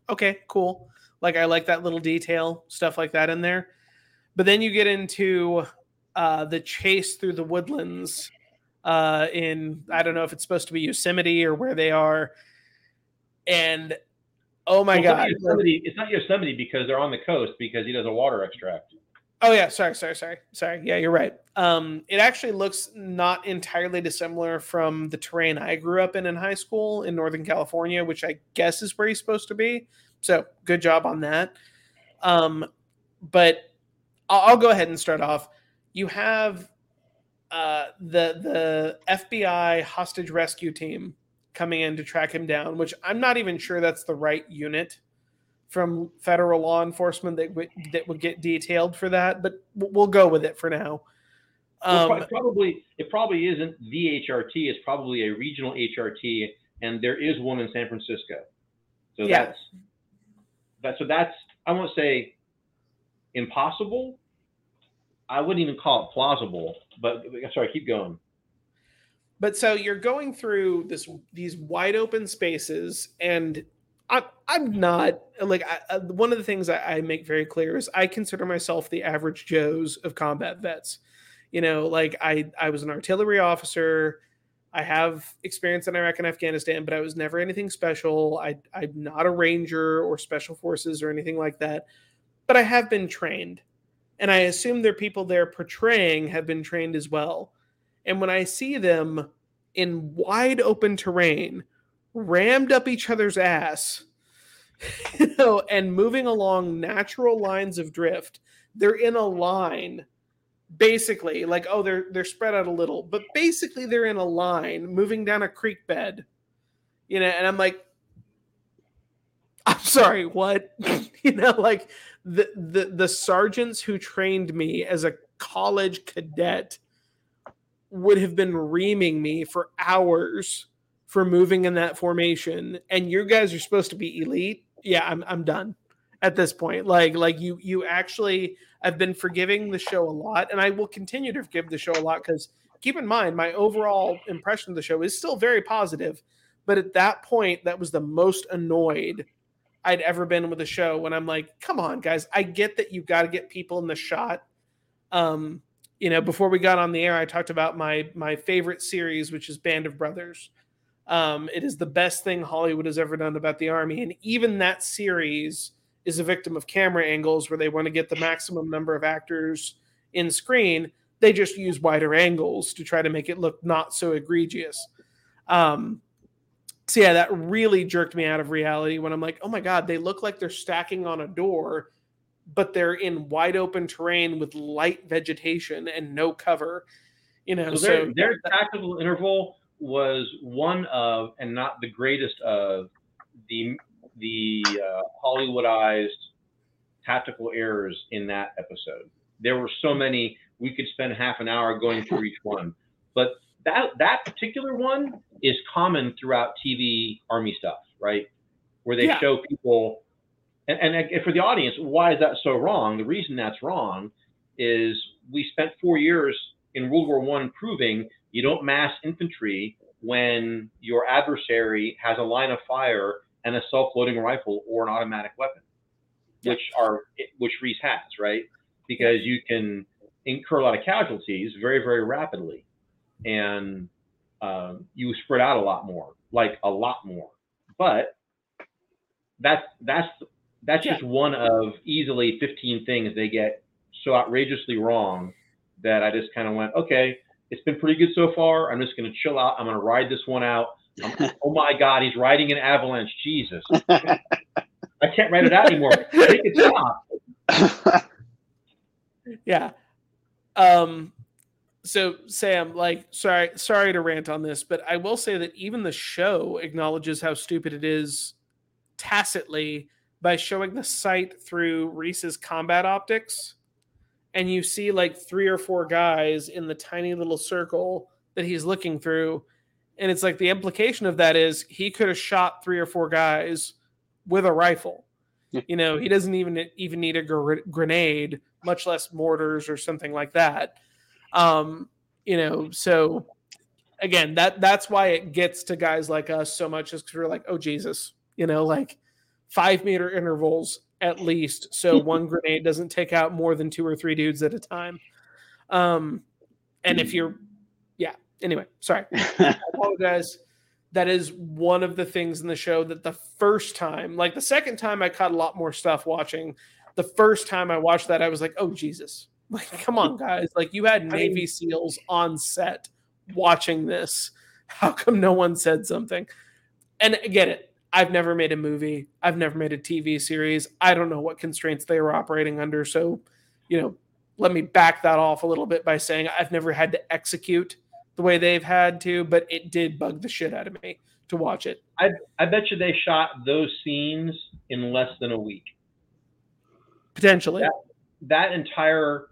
Okay, cool. Like I like that little detail, stuff like that in there. But then you get into uh, the chase through the woodlands uh, in I don't know if it's supposed to be Yosemite or where they are, and Oh my well, god! Yosemite, it's not Yosemite because they're on the coast because he does a water extract. Oh yeah, sorry, sorry, sorry, sorry. Yeah, you're right. Um, it actually looks not entirely dissimilar from the terrain I grew up in in high school in Northern California, which I guess is where he's supposed to be. So good job on that. Um, but I'll, I'll go ahead and start off. You have uh, the the FBI hostage rescue team coming in to track him down, which I'm not even sure that's the right unit from federal law enforcement that w- that would get detailed for that, but we'll go with it for now. Um, well, probably it probably isn't the HRT. It's probably a regional HRT, and there is one in San Francisco. So yeah. that's that. So that's I won't say impossible. I wouldn't even call it plausible. But sorry, keep going. But so you're going through this these wide open spaces, and I'm I'm not like I, one of the things I, I make very clear is I consider myself the average Joes of combat vets. You know, like I I was an artillery officer. I have experience in Iraq and Afghanistan, but I was never anything special. I, I'm not a ranger or special forces or anything like that. But I have been trained. And I assume there are people there portraying have been trained as well. And when I see them in wide open terrain, rammed up each other's ass, you know, and moving along natural lines of drift, they're in a line basically like oh they're they're spread out a little but basically they're in a line moving down a creek bed you know and i'm like i'm sorry what you know like the the sergeants who trained me as a college cadet would have been reaming me for hours for moving in that formation. And you guys are supposed to be elite. Yeah i'm i'm done at this point. Like like you you actually i've been forgiving the show a lot. And i will continue to forgive the show a lot because keep in mind my overall impression of the show is still very positive. But at that point that was the most annoyed i'd ever been with a show when i'm like come on guys i get that you've got to get people in the shot. Um you know before we got on the air i talked about my my favorite series which is band of brothers. Um, it is the best thing hollywood has ever done about the army and even that series is a victim of camera angles where they want to get the maximum number of actors in screen. They just use wider angles to try to make it look not so egregious. Um, so yeah that really jerked me out of reality when i'm like oh my god they look like they're stacking on a door but they're in wide open terrain with light vegetation and no cover. You know, so their, so their tactical interval was one of, and not the greatest of, the the uh, Hollywoodized tactical errors in that episode. There were so many. We could spend half an hour going through each one, but that that particular one is common throughout TV army stuff, right? Where they yeah. show people and, and for the audience, why is that so wrong? The reason that's wrong is we spent four years in World War One proving you don't mass infantry when your adversary has a line of fire and a self-loading rifle or an automatic weapon, which are which Reese has, right? Because you can incur a lot of casualties very, very rapidly, and um, you spread out a lot more, like a lot more. But that's that's that's yeah. just one of easily 15 things they get so outrageously wrong that I just kind of went, okay, it's been pretty good so far. I'm just going to chill out. I'm going to ride this one out. oh my God, he's riding an avalanche. Jesus. I can't ride it out anymore. Make it stop. yeah. Um, so Sam, like, sorry, sorry to rant on this, but I will say that even the show acknowledges how stupid it is tacitly by showing the sight through Reese's combat optics. And you see like three or four guys in the tiny little circle that he's looking through. And it's like the implication of that is he could have shot three or four guys with a rifle. You know, he doesn't even even need a gr- grenade, much less mortars or something like that. Um, you know, so again, that that's why it gets to guys like us so much is because we're like, oh Jesus, you know, like five meter intervals at least, so one grenade doesn't take out more than two or three dudes at a time. Um, and if you're, yeah. Anyway, sorry. I apologize. That is one of the things in the show that the first time, like the second time, I caught a lot more stuff watching. The first time I watched that, I was like, "Oh Jesus!" Like, come on, guys! Like, you had Navy SEALs on set watching this. How come no one said something? And get it. I've never made a movie. I've never made a TV series. I don't know what constraints they were operating under. So, you know, let me back that off a little bit by saying I've never had to execute the way they've had to, but it did bug the shit out of me to watch it. I, I bet you they shot those scenes in less than a week. Potentially. That, that entire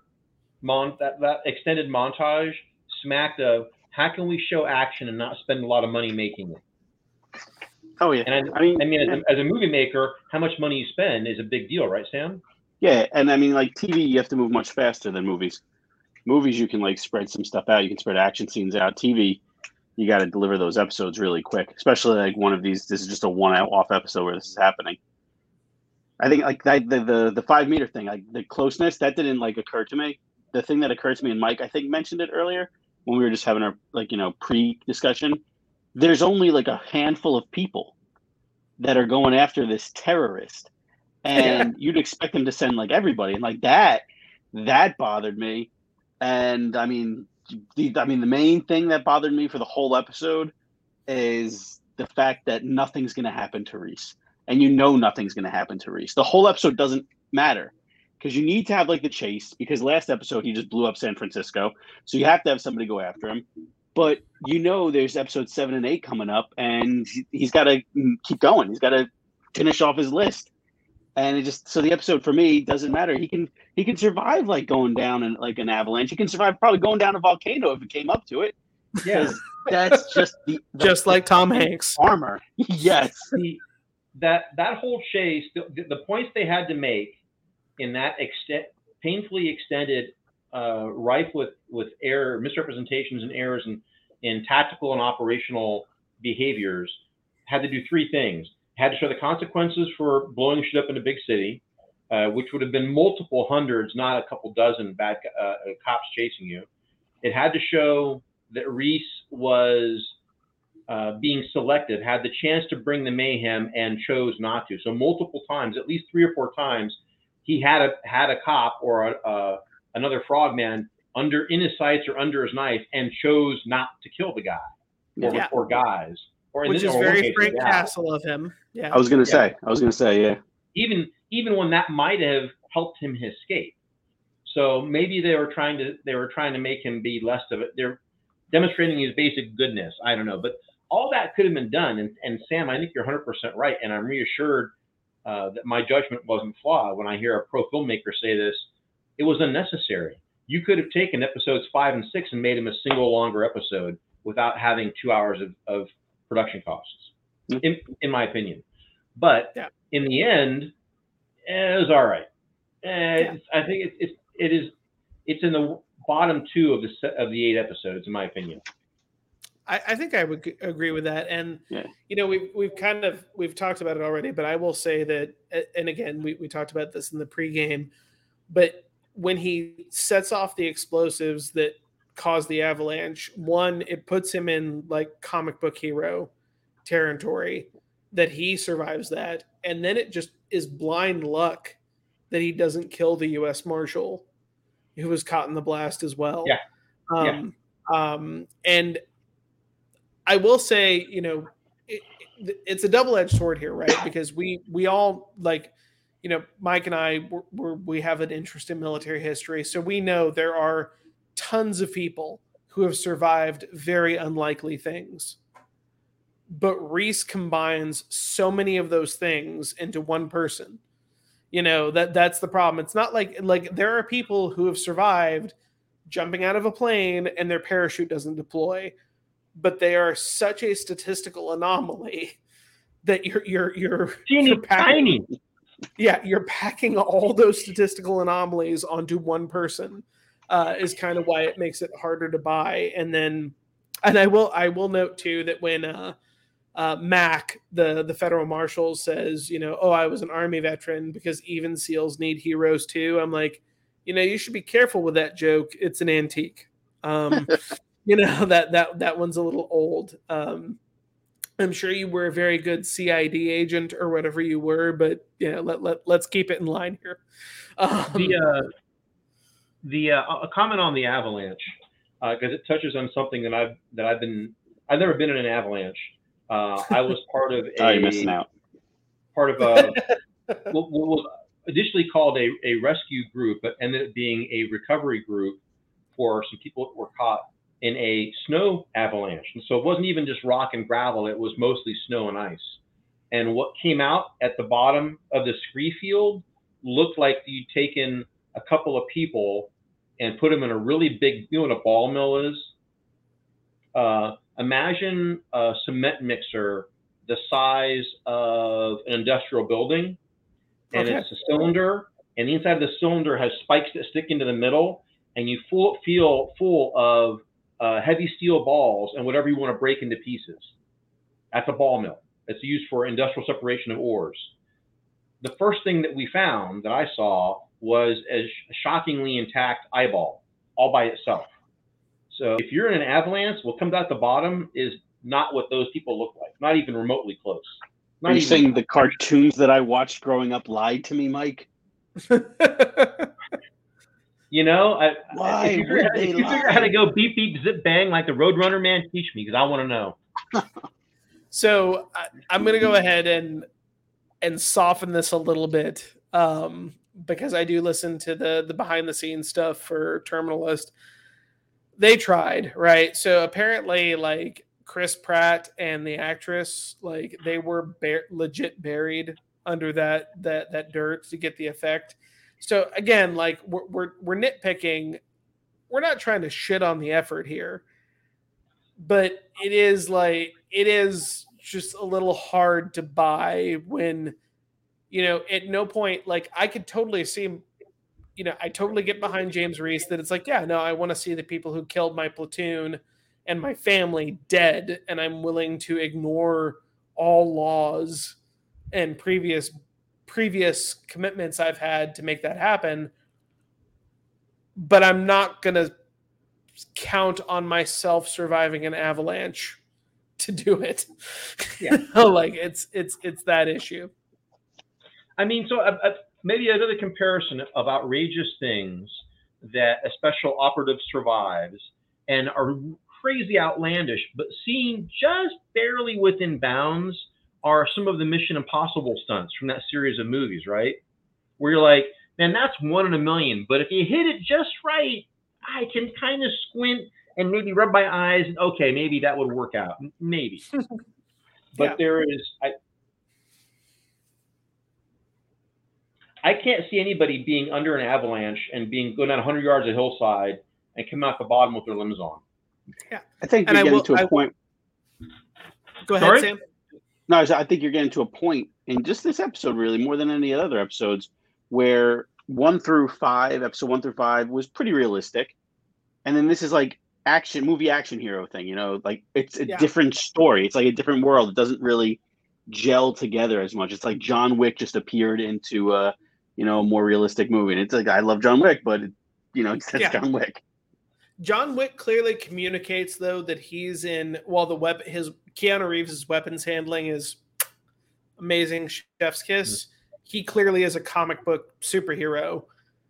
mon that, that extended montage smacked of how can we show action and not spend a lot of money making it? Oh yeah. And I, I mean, I mean, as a, as a, movie maker, how much money you spend is a big deal, right, Sam? Yeah, and I mean, like TV, you have to move much faster than movies. Movies, you can like spread some stuff out. You can spread action scenes out. TV, you got to deliver those episodes really quick. Especially like one of these. This is just a one-off episode where this is happening. I think like that, the the the five meter thing, like the closeness, that didn't like occur to me. The thing that occurred to me and Mike, I think, mentioned it earlier when we were just having our like you know pre discussion there's only like a handful of people that are going after this terrorist and you'd expect them to send like everybody and like that that bothered me. And i mean the, i mean the main thing that bothered me for the whole episode is the fact that nothing's going to happen to reese and you know nothing's going to happen to reese. The whole episode doesn't matter because you need to have like the chase because last episode he just blew up San Francisco, so you have to have somebody go after him. But you know, there's episode seven and eight coming up, and he's got to keep going. He's got to finish off his list, and it just so the episode for me doesn't matter. He can he can survive like going down in like an avalanche. He can survive probably going down a volcano if it came up to it. Yeah, that's just the, the just like Tom Hanks armor. yes, the, that that whole chase, the, the points they had to make in that extent, painfully extended, uh, rife with with error, misrepresentations, and errors in, in tactical and operational behaviors, had to do three things. Had to show the consequences for blowing shit up in a big city, uh, which would have been multiple hundreds, not a couple dozen bad uh, cops chasing you. It had to show that Reese was uh, being selective, had the chance to bring the mayhem, and chose not to. So multiple times, at least three or four times, he had a had a cop or a, a, another frogman under in his sights or under his knife and chose not to kill the guy or, yeah. or guys. Or Which is very Frank Castle of him. Yeah. I was gonna yeah. say. I was gonna say, yeah. Even even when that might have helped him escape. So maybe they were trying to they were trying to make him be less of it. They're demonstrating his basic goodness. I don't know, but all that could have been done. And, and Sam, I think you're 100% right, and I'm reassured uh, that my judgment wasn't flawed when I hear a pro filmmaker say this. It was unnecessary. You could have taken episodes five and six and made them a single longer episode without having two hours of, of production costs, mm-hmm. in, in my opinion. But yeah. in the end, eh, it was all right. Eh, yeah. I think it, it, it is it's in the bottom two of the of the eight episodes, in my opinion. I, I think I would agree with that, and yeah. you know we've we've kind of we've talked about it already, but I will say that, and again we we talked about this in the pregame, but when he sets off the explosives that cause the avalanche, one it puts him in like comic book hero territory that he survives that, and then it just is blind luck that he doesn't kill the U.S. Marshal who was caught in the blast as well. Yeah. Um, yeah. um, and I will say, you know, it, it, it's a double edged sword here, right? Because we we all like, you know, Mike and I we're, we're, we have an interest in military history, so we know there are tons of people who have survived very unlikely things. But Reese combines so many of those things into one person you know that that's the problem it's not like like there are people who have survived jumping out of a plane and their parachute doesn't deploy but they are such a statistical anomaly that you're you're you're, Teeny, you're packing, tiny. yeah you're packing all those statistical anomalies onto one person uh, is kind of why it makes it harder to buy and then and i will i will note too that when uh uh, Mac, the the federal marshal, says, you know, oh, I was an army veteran because even SEALs need heroes too. I'm like, you know, you should be careful with that joke. It's an antique. Um, you know that that that one's a little old. Um, I'm sure you were a very good CID agent or whatever you were, but yeah, let let let's keep it in line here. Um, the uh, the uh, a comment on the avalanche because uh, it touches on something that I've that I've been I've never been in an avalanche uh, I was part of a. oh, you're missing out. Part of a what, was initially called a, a rescue group, but ended up being a recovery group for some people that were caught in a snow avalanche. And so it wasn't even just rock and gravel; it was mostly snow and ice. And what came out at the bottom of the scree field looked like you'd taken a couple of people and put them in a really big, you know what a ball mill is? Uh, imagine a cement mixer the size of an industrial building, and okay. it's a cylinder, and the inside of the cylinder has spikes that stick into the middle, and you full, feel full of uh, heavy steel balls and whatever you want to break into pieces. That's a ball mill. It's used for industrial separation of ores. The first thing that we found that I saw was a shockingly intact eyeball all by itself. So if you're in an avalanche, what comes out the bottom is not what those people look like, not even remotely close. Not Are you saying the cartoons that I watched growing up lied to me, Mike? you know, I, Why if you, figure, if you figure out how to go beep beep zip bang like the Roadrunner man, teach me because I want to know. so I, I'm going to go ahead and and soften this a little bit um, because I do listen to the the behind the scenes stuff for Terminal List. They tried, right? So apparently, like Chris Pratt and the actress, like they were bar- legit buried under that that that dirt to get the effect. So again, like we're, we're we're nitpicking. We're not trying to shit on the effort here, but it is like it is just a little hard to buy when you know at no point like I could totally see you know I totally get behind James Reese that it's like yeah no I want to see the people who killed my platoon and my family dead and I'm willing to ignore all laws and previous previous commitments I've had to make that happen. But I'm not going to count on myself surviving an avalanche to do it. Yeah. like it's it's it's that issue. I mean, so uh, uh, maybe another comparison of outrageous things that a special operative survives and are crazy outlandish, but seen just barely within bounds are some of the Mission Impossible stunts from that series of movies, right? Where you're like, man, that's one in a million. But if you hit it just right, I can kind of squint and maybe rub my eyes. And okay, maybe that would work out. Maybe. but yeah. there is, I, I can't see anybody being under an avalanche and being going down 100 yards of hillside and come out the bottom with their limbs on. Yeah, I think you're and getting will, to a I, point. Go ahead, Sorry? Sam. No, I think you're getting to a point in just this episode, really, more than any other episodes, where one through five, episode one through five, was pretty realistic, and then this is like action movie action hero thing. You know, like it's a yeah. different story. It's like a different world. It doesn't really gel together as much. It's like John Wick just appeared into a you know a more realistic movie, and it's like I love John Wick, but it, you know it's yeah. John Wick. John Wick clearly communicates though that he's in while the web his Keanu Reeves' weapons handling is amazing, chef's kiss. Mm-hmm. He clearly is a comic book superhero.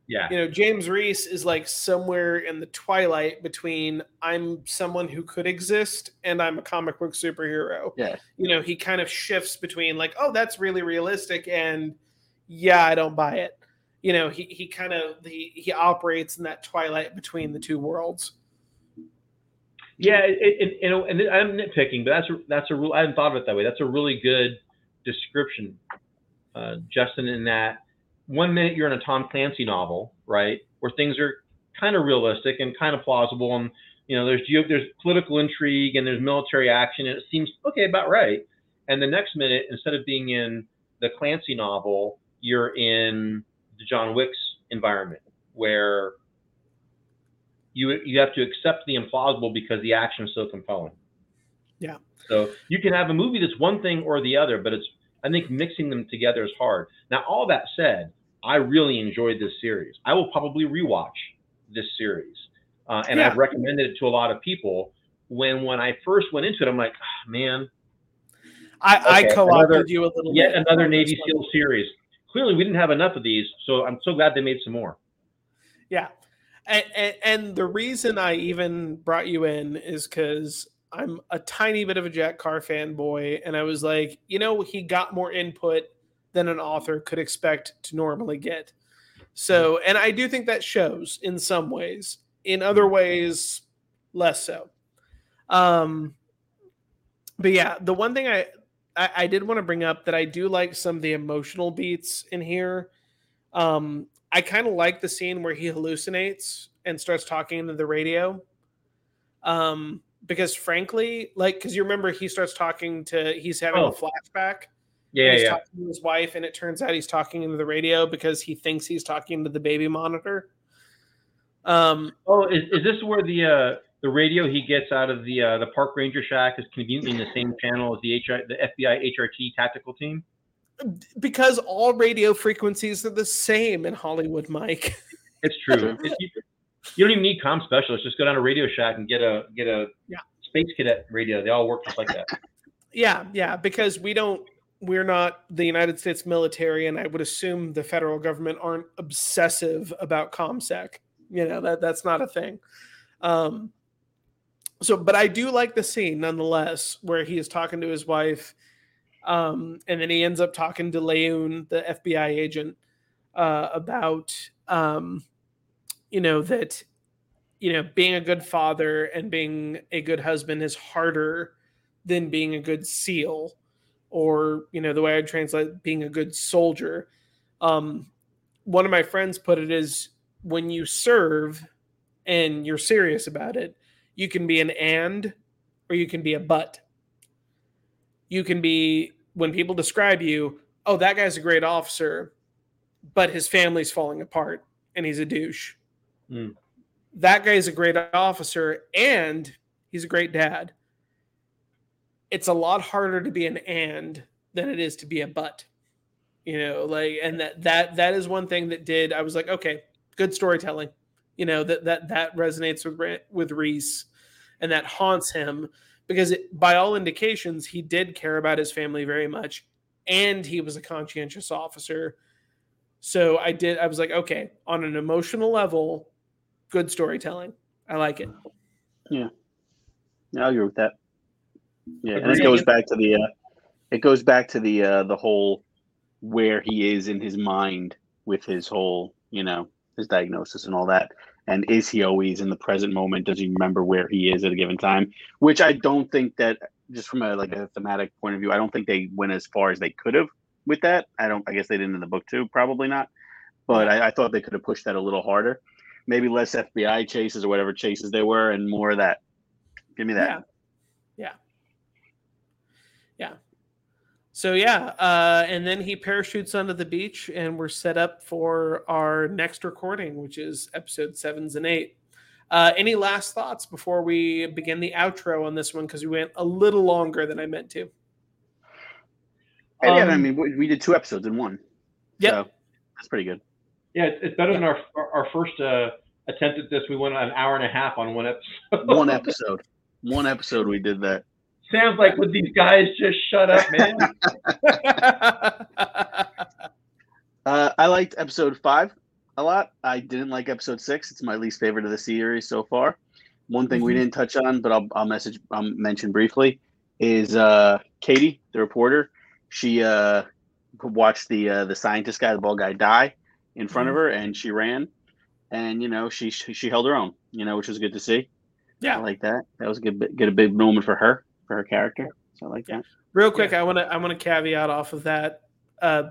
Yeah. You know, James Reese is like somewhere in the twilight between I'm someone who could exist and I'm a comic book superhero. Yeah. You know, he kind of shifts between like, oh, that's really realistic and yeah, I don't buy it. You know, he he kind of he he operates in that twilight between the two worlds. Yeah, it, it, you know, and I'm nitpicking, but that's a, that's a real. I hadn't thought of it that way. That's a really good description, uh, Justin. In that one minute you're in a Tom Clancy novel, right, where things are kind of realistic and kind of plausible, and you know, there's there's political intrigue and there's military action, and it seems okay, about right. And the next minute, instead of being in the Clancy novel, you're in the John Wick's environment, where you you have to accept the implausible because the action is so compelling. Yeah. So you can have a movie that's one thing or the other, but it's I think mixing them together is hard. Now, all that said, I really enjoyed this series. I will probably rewatch this series, uh, and yeah. I've recommended it to a lot of people. When when I first went into it, I'm like, oh, man. I, okay, I co-opted you a little. Yet bit another Navy SEAL series. Clearly, we didn't have enough of these, so I'm so glad they made some more. Yeah, and, and, the reason I even brought you in is because I'm a tiny bit of a Jack Carr fanboy, and I was like, you know, he got more input than an author could expect to normally get. So, and I do think that shows in some ways. In other ways, less so. Um, but yeah, the one thing I, I, I did want to bring up that I do like some of the emotional beats in here. Um, I kind of like the scene where he hallucinates and starts talking into the radio. Um, because frankly, like, because you remember he starts talking to, he's having oh. a flashback. Yeah, he's yeah. talking to his wife, and it turns out he's talking into the radio because he thinks he's talking to the baby monitor. Um, oh, is, is this where the uh, the radio he gets out of the uh, the park ranger shack is conveniently in the same channel as the HR, the FBI HRT tactical team? because all radio frequencies are the same in Hollywood, Mike. It's true. you, you, don't even need com specialists. Just go down to Radio Shack and get a get a yeah. space cadet radio. They all work just like that. yeah, yeah. Because we don't. We're not the United States military, and I would assume the federal government aren't obsessive about ComSec. You know that that's not a thing. Um, so, but I do like the scene nonetheless, where he is talking to his wife um, and then he ends up talking to Leon, the FBI agent. uh, about um, you know that you know being a good father and being a good husband is harder than being a good seal or you know the way i translate being a good soldier um, one of my friends put it as when you serve and you're serious about it you can be an and or you can be a but. You can be when people describe you oh that guy's a great officer but his family's falling apart and he's a douche. Mm. that guy's a great officer and he's a great dad. It's a lot harder to be an and than it is to be a but you know like and that that that is one thing that did i was like okay good storytelling you know that that that resonates with with reese and that haunts him because it, by all indications he did care about his family very much and he was a conscientious officer. So i did i was like okay on an emotional level good storytelling. I like it. Yeah, I agree with that. Yeah, and it goes back to the uh, it goes back to the uh, the whole where he is in his mind with his whole you know his diagnosis and all that. And is he always in the present moment? Does he remember where he is at a given time? Which I don't think that just from a like a thematic point of view, I don't think they went as far as they could have with that. I don't. I guess they didn't in the book too. Probably not. But I, I thought they could have pushed that a little harder. Maybe less FBI chases or whatever chases they were, and more of that. Give me that. Yeah. Yeah. Yeah. So yeah, uh, and then he parachutes onto the beach, and we're set up for our next recording, which is episode sevens and eight. Uh, any last thoughts before we begin the outro on this one? Because we went a little longer than I meant to. And yeah, I Um, mean, we, we did two episodes in one. Yep. So that's pretty good. Yeah, it's, it's better than our our our first uh, attempt at this. We went an hour and a half on one episode. One episode. one episode we did that. Sounds like would these guys just shut up, man? Uh, I liked episode five a lot. I didn't like episode six. It's my least favorite of the series so far. One thing we Mhm. didn't touch on, but I'll, I'll message, I'll mention briefly, is uh, Katie, the reporter. She uh, watched the uh, the scientist guy, the bald guy, die in front of her, and she ran, and you know she she she held her own, you know, which was good to see. Yeah, I yeah. like that. That was a good, bit- good a big moment for her, for her character. So I like that. Real quick, I want to I want to caveat off of that. Uh,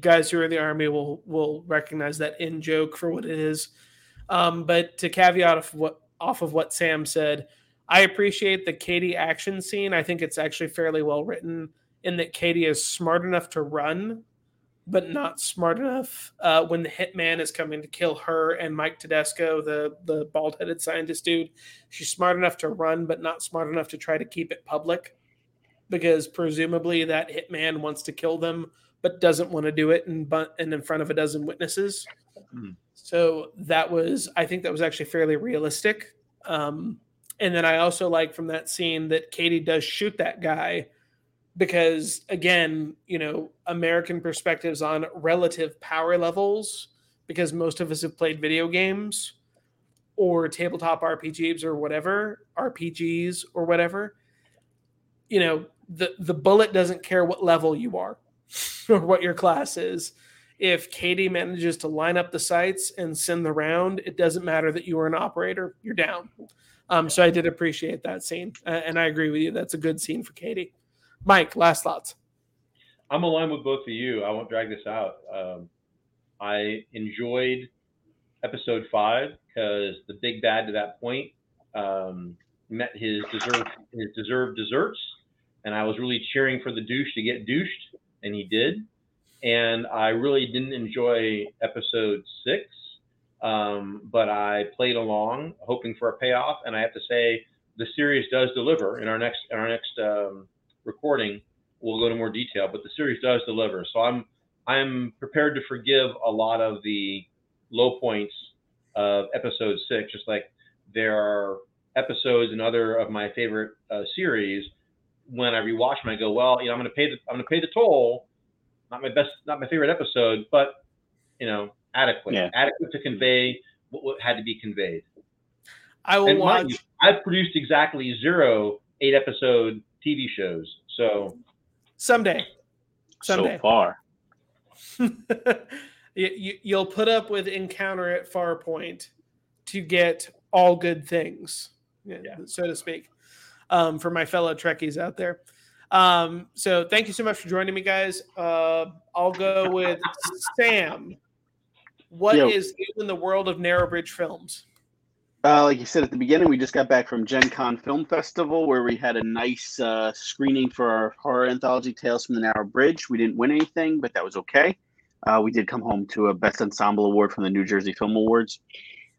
guys who are in the army will will recognize that in joke for what it is. Um, but to caveat of what off of what Sam said, I appreciate the Katie action scene. I think it's actually fairly well written in that Katie is smart enough to run, but not smart enough uh, when the hitman is coming to kill her and Mike Tedesco, the the bald headed scientist dude. She's smart enough to run, but not smart enough to try to keep it public because presumably that hitman wants to kill them but doesn't want to do it in bu- and in front of a dozen witnesses. Hmm. So that was I think that was actually fairly realistic. Um, and then I also like from that scene that Katie does shoot that guy because again, you know, American perspectives on relative power levels because most of us have played video games or tabletop RPGs or whatever, RPGs or whatever. You know, the the bullet doesn't care what level you are or what your class is. If Katie manages to line up the sights and send the round, it doesn't matter that you are an operator, you're down. Um, so I did appreciate that scene, uh, and I agree with you. That's a good scene for Katie. Mike, last thoughts. I'm aligned with both of you. I won't drag this out. Um, I enjoyed episode five because the big bad to that point um, met his deserved his deserved desserts, and I was really cheering for the douche to get douched, and he did. And I really didn't enjoy episode six, um, but I played along, hoping for a payoff. And I have to say, the series does deliver. In our next in our next um, recording, we'll go into more detail, but the series does deliver. So I'm I'm prepared to forgive a lot of the low points of episode six, just like there are episodes and other of my favorite uh, series. When I rewatch them, I go, well, you know, I'm going to pay the I'm going to pay the toll. Not my best, not my favorite episode, but you know, adequate, Yeah. adequate to convey what, what had to be conveyed. I will And watch. you, I've produced exactly zero eight episode TV shows. So Someday. Someday. So far. You, you, will put up with Encounter at Farpoint to get all good things, yeah. so to speak, um, for my fellow Trekkies out there. Um, so thank you so much for joining me, guys. Uh, I'll go with Sam. What Yo. is new in the world of Narrow Bridge films? Uh, like you said at the beginning, we just got back from Gen Con Film Festival where we had a nice uh, screening for our horror anthology Tales from the Narrow Bridge. We didn't win anything, but that was okay. Uh, we did come home to a Best Ensemble Award from the New Jersey Film Awards.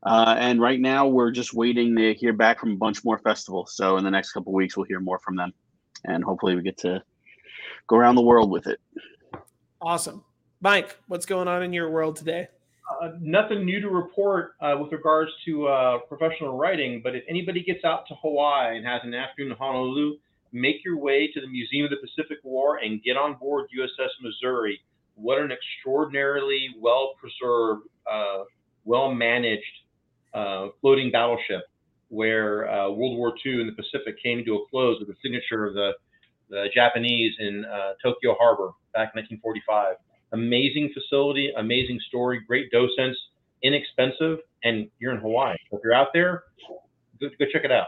Uh, and right now, we're just waiting to hear back from a bunch more festivals. So in the next couple weeks, we'll hear more from them, and hopefully, we get to go around the world with it. Awesome, Mike. What's going on in your world today? Uh, nothing new to report uh, with regards to uh, professional writing. But if anybody gets out to Hawaii and has an afternoon in Honolulu, make your way to the Museum of the Pacific War and get on board USS Missouri. What an extraordinarily well preserved, uh, well managed uh, floating battleship where World War II in the Pacific came to a close with the signature of the, the Japanese in Tokyo Harbor back in 1945 amazing facility, amazing story, great docents, inexpensive, and you're in Hawaii. If you're out there, go, go check it out.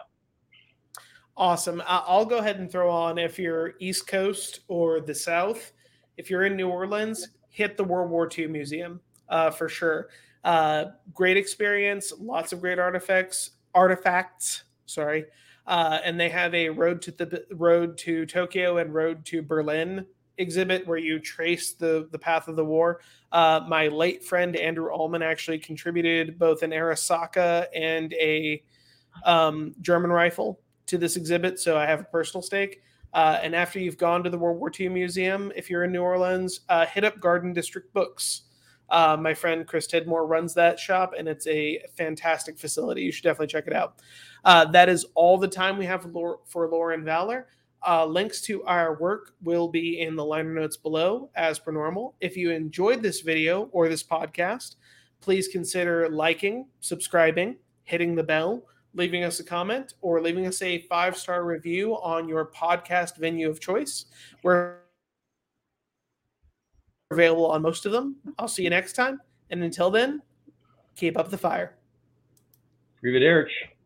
Awesome. I'll go ahead and throw on if you're East Coast or the South, if you're in New Orleans, hit the World War II Museum uh, for sure. Uh, great experience, lots of great artifacts. Artifacts, sorry, uh, and they have a road to the road to Tokyo and road to Berlin exhibit where you trace the the path of the war. Uh, my late friend Andrew Allman actually contributed both an Arisaka and a um, German rifle to this exhibit, so I have a personal stake. Uh, and after you've gone to the World War II Museum, if you're in New Orleans, uh, hit up Garden District Books. Uh, my friend Chris Tidmore runs that shop, and it's a fantastic facility. You should definitely check it out. Uh, that is all the time we have for Lore and Valor. Uh, links to our work will be in the liner notes below, as per normal. If you enjoyed this video or this podcast, please consider liking, subscribing, hitting the bell, leaving us a comment, or leaving us a five star review on your podcast venue of choice. We're available on most of them. I'll see you next time. And until then, keep up the fire. Arrivederci.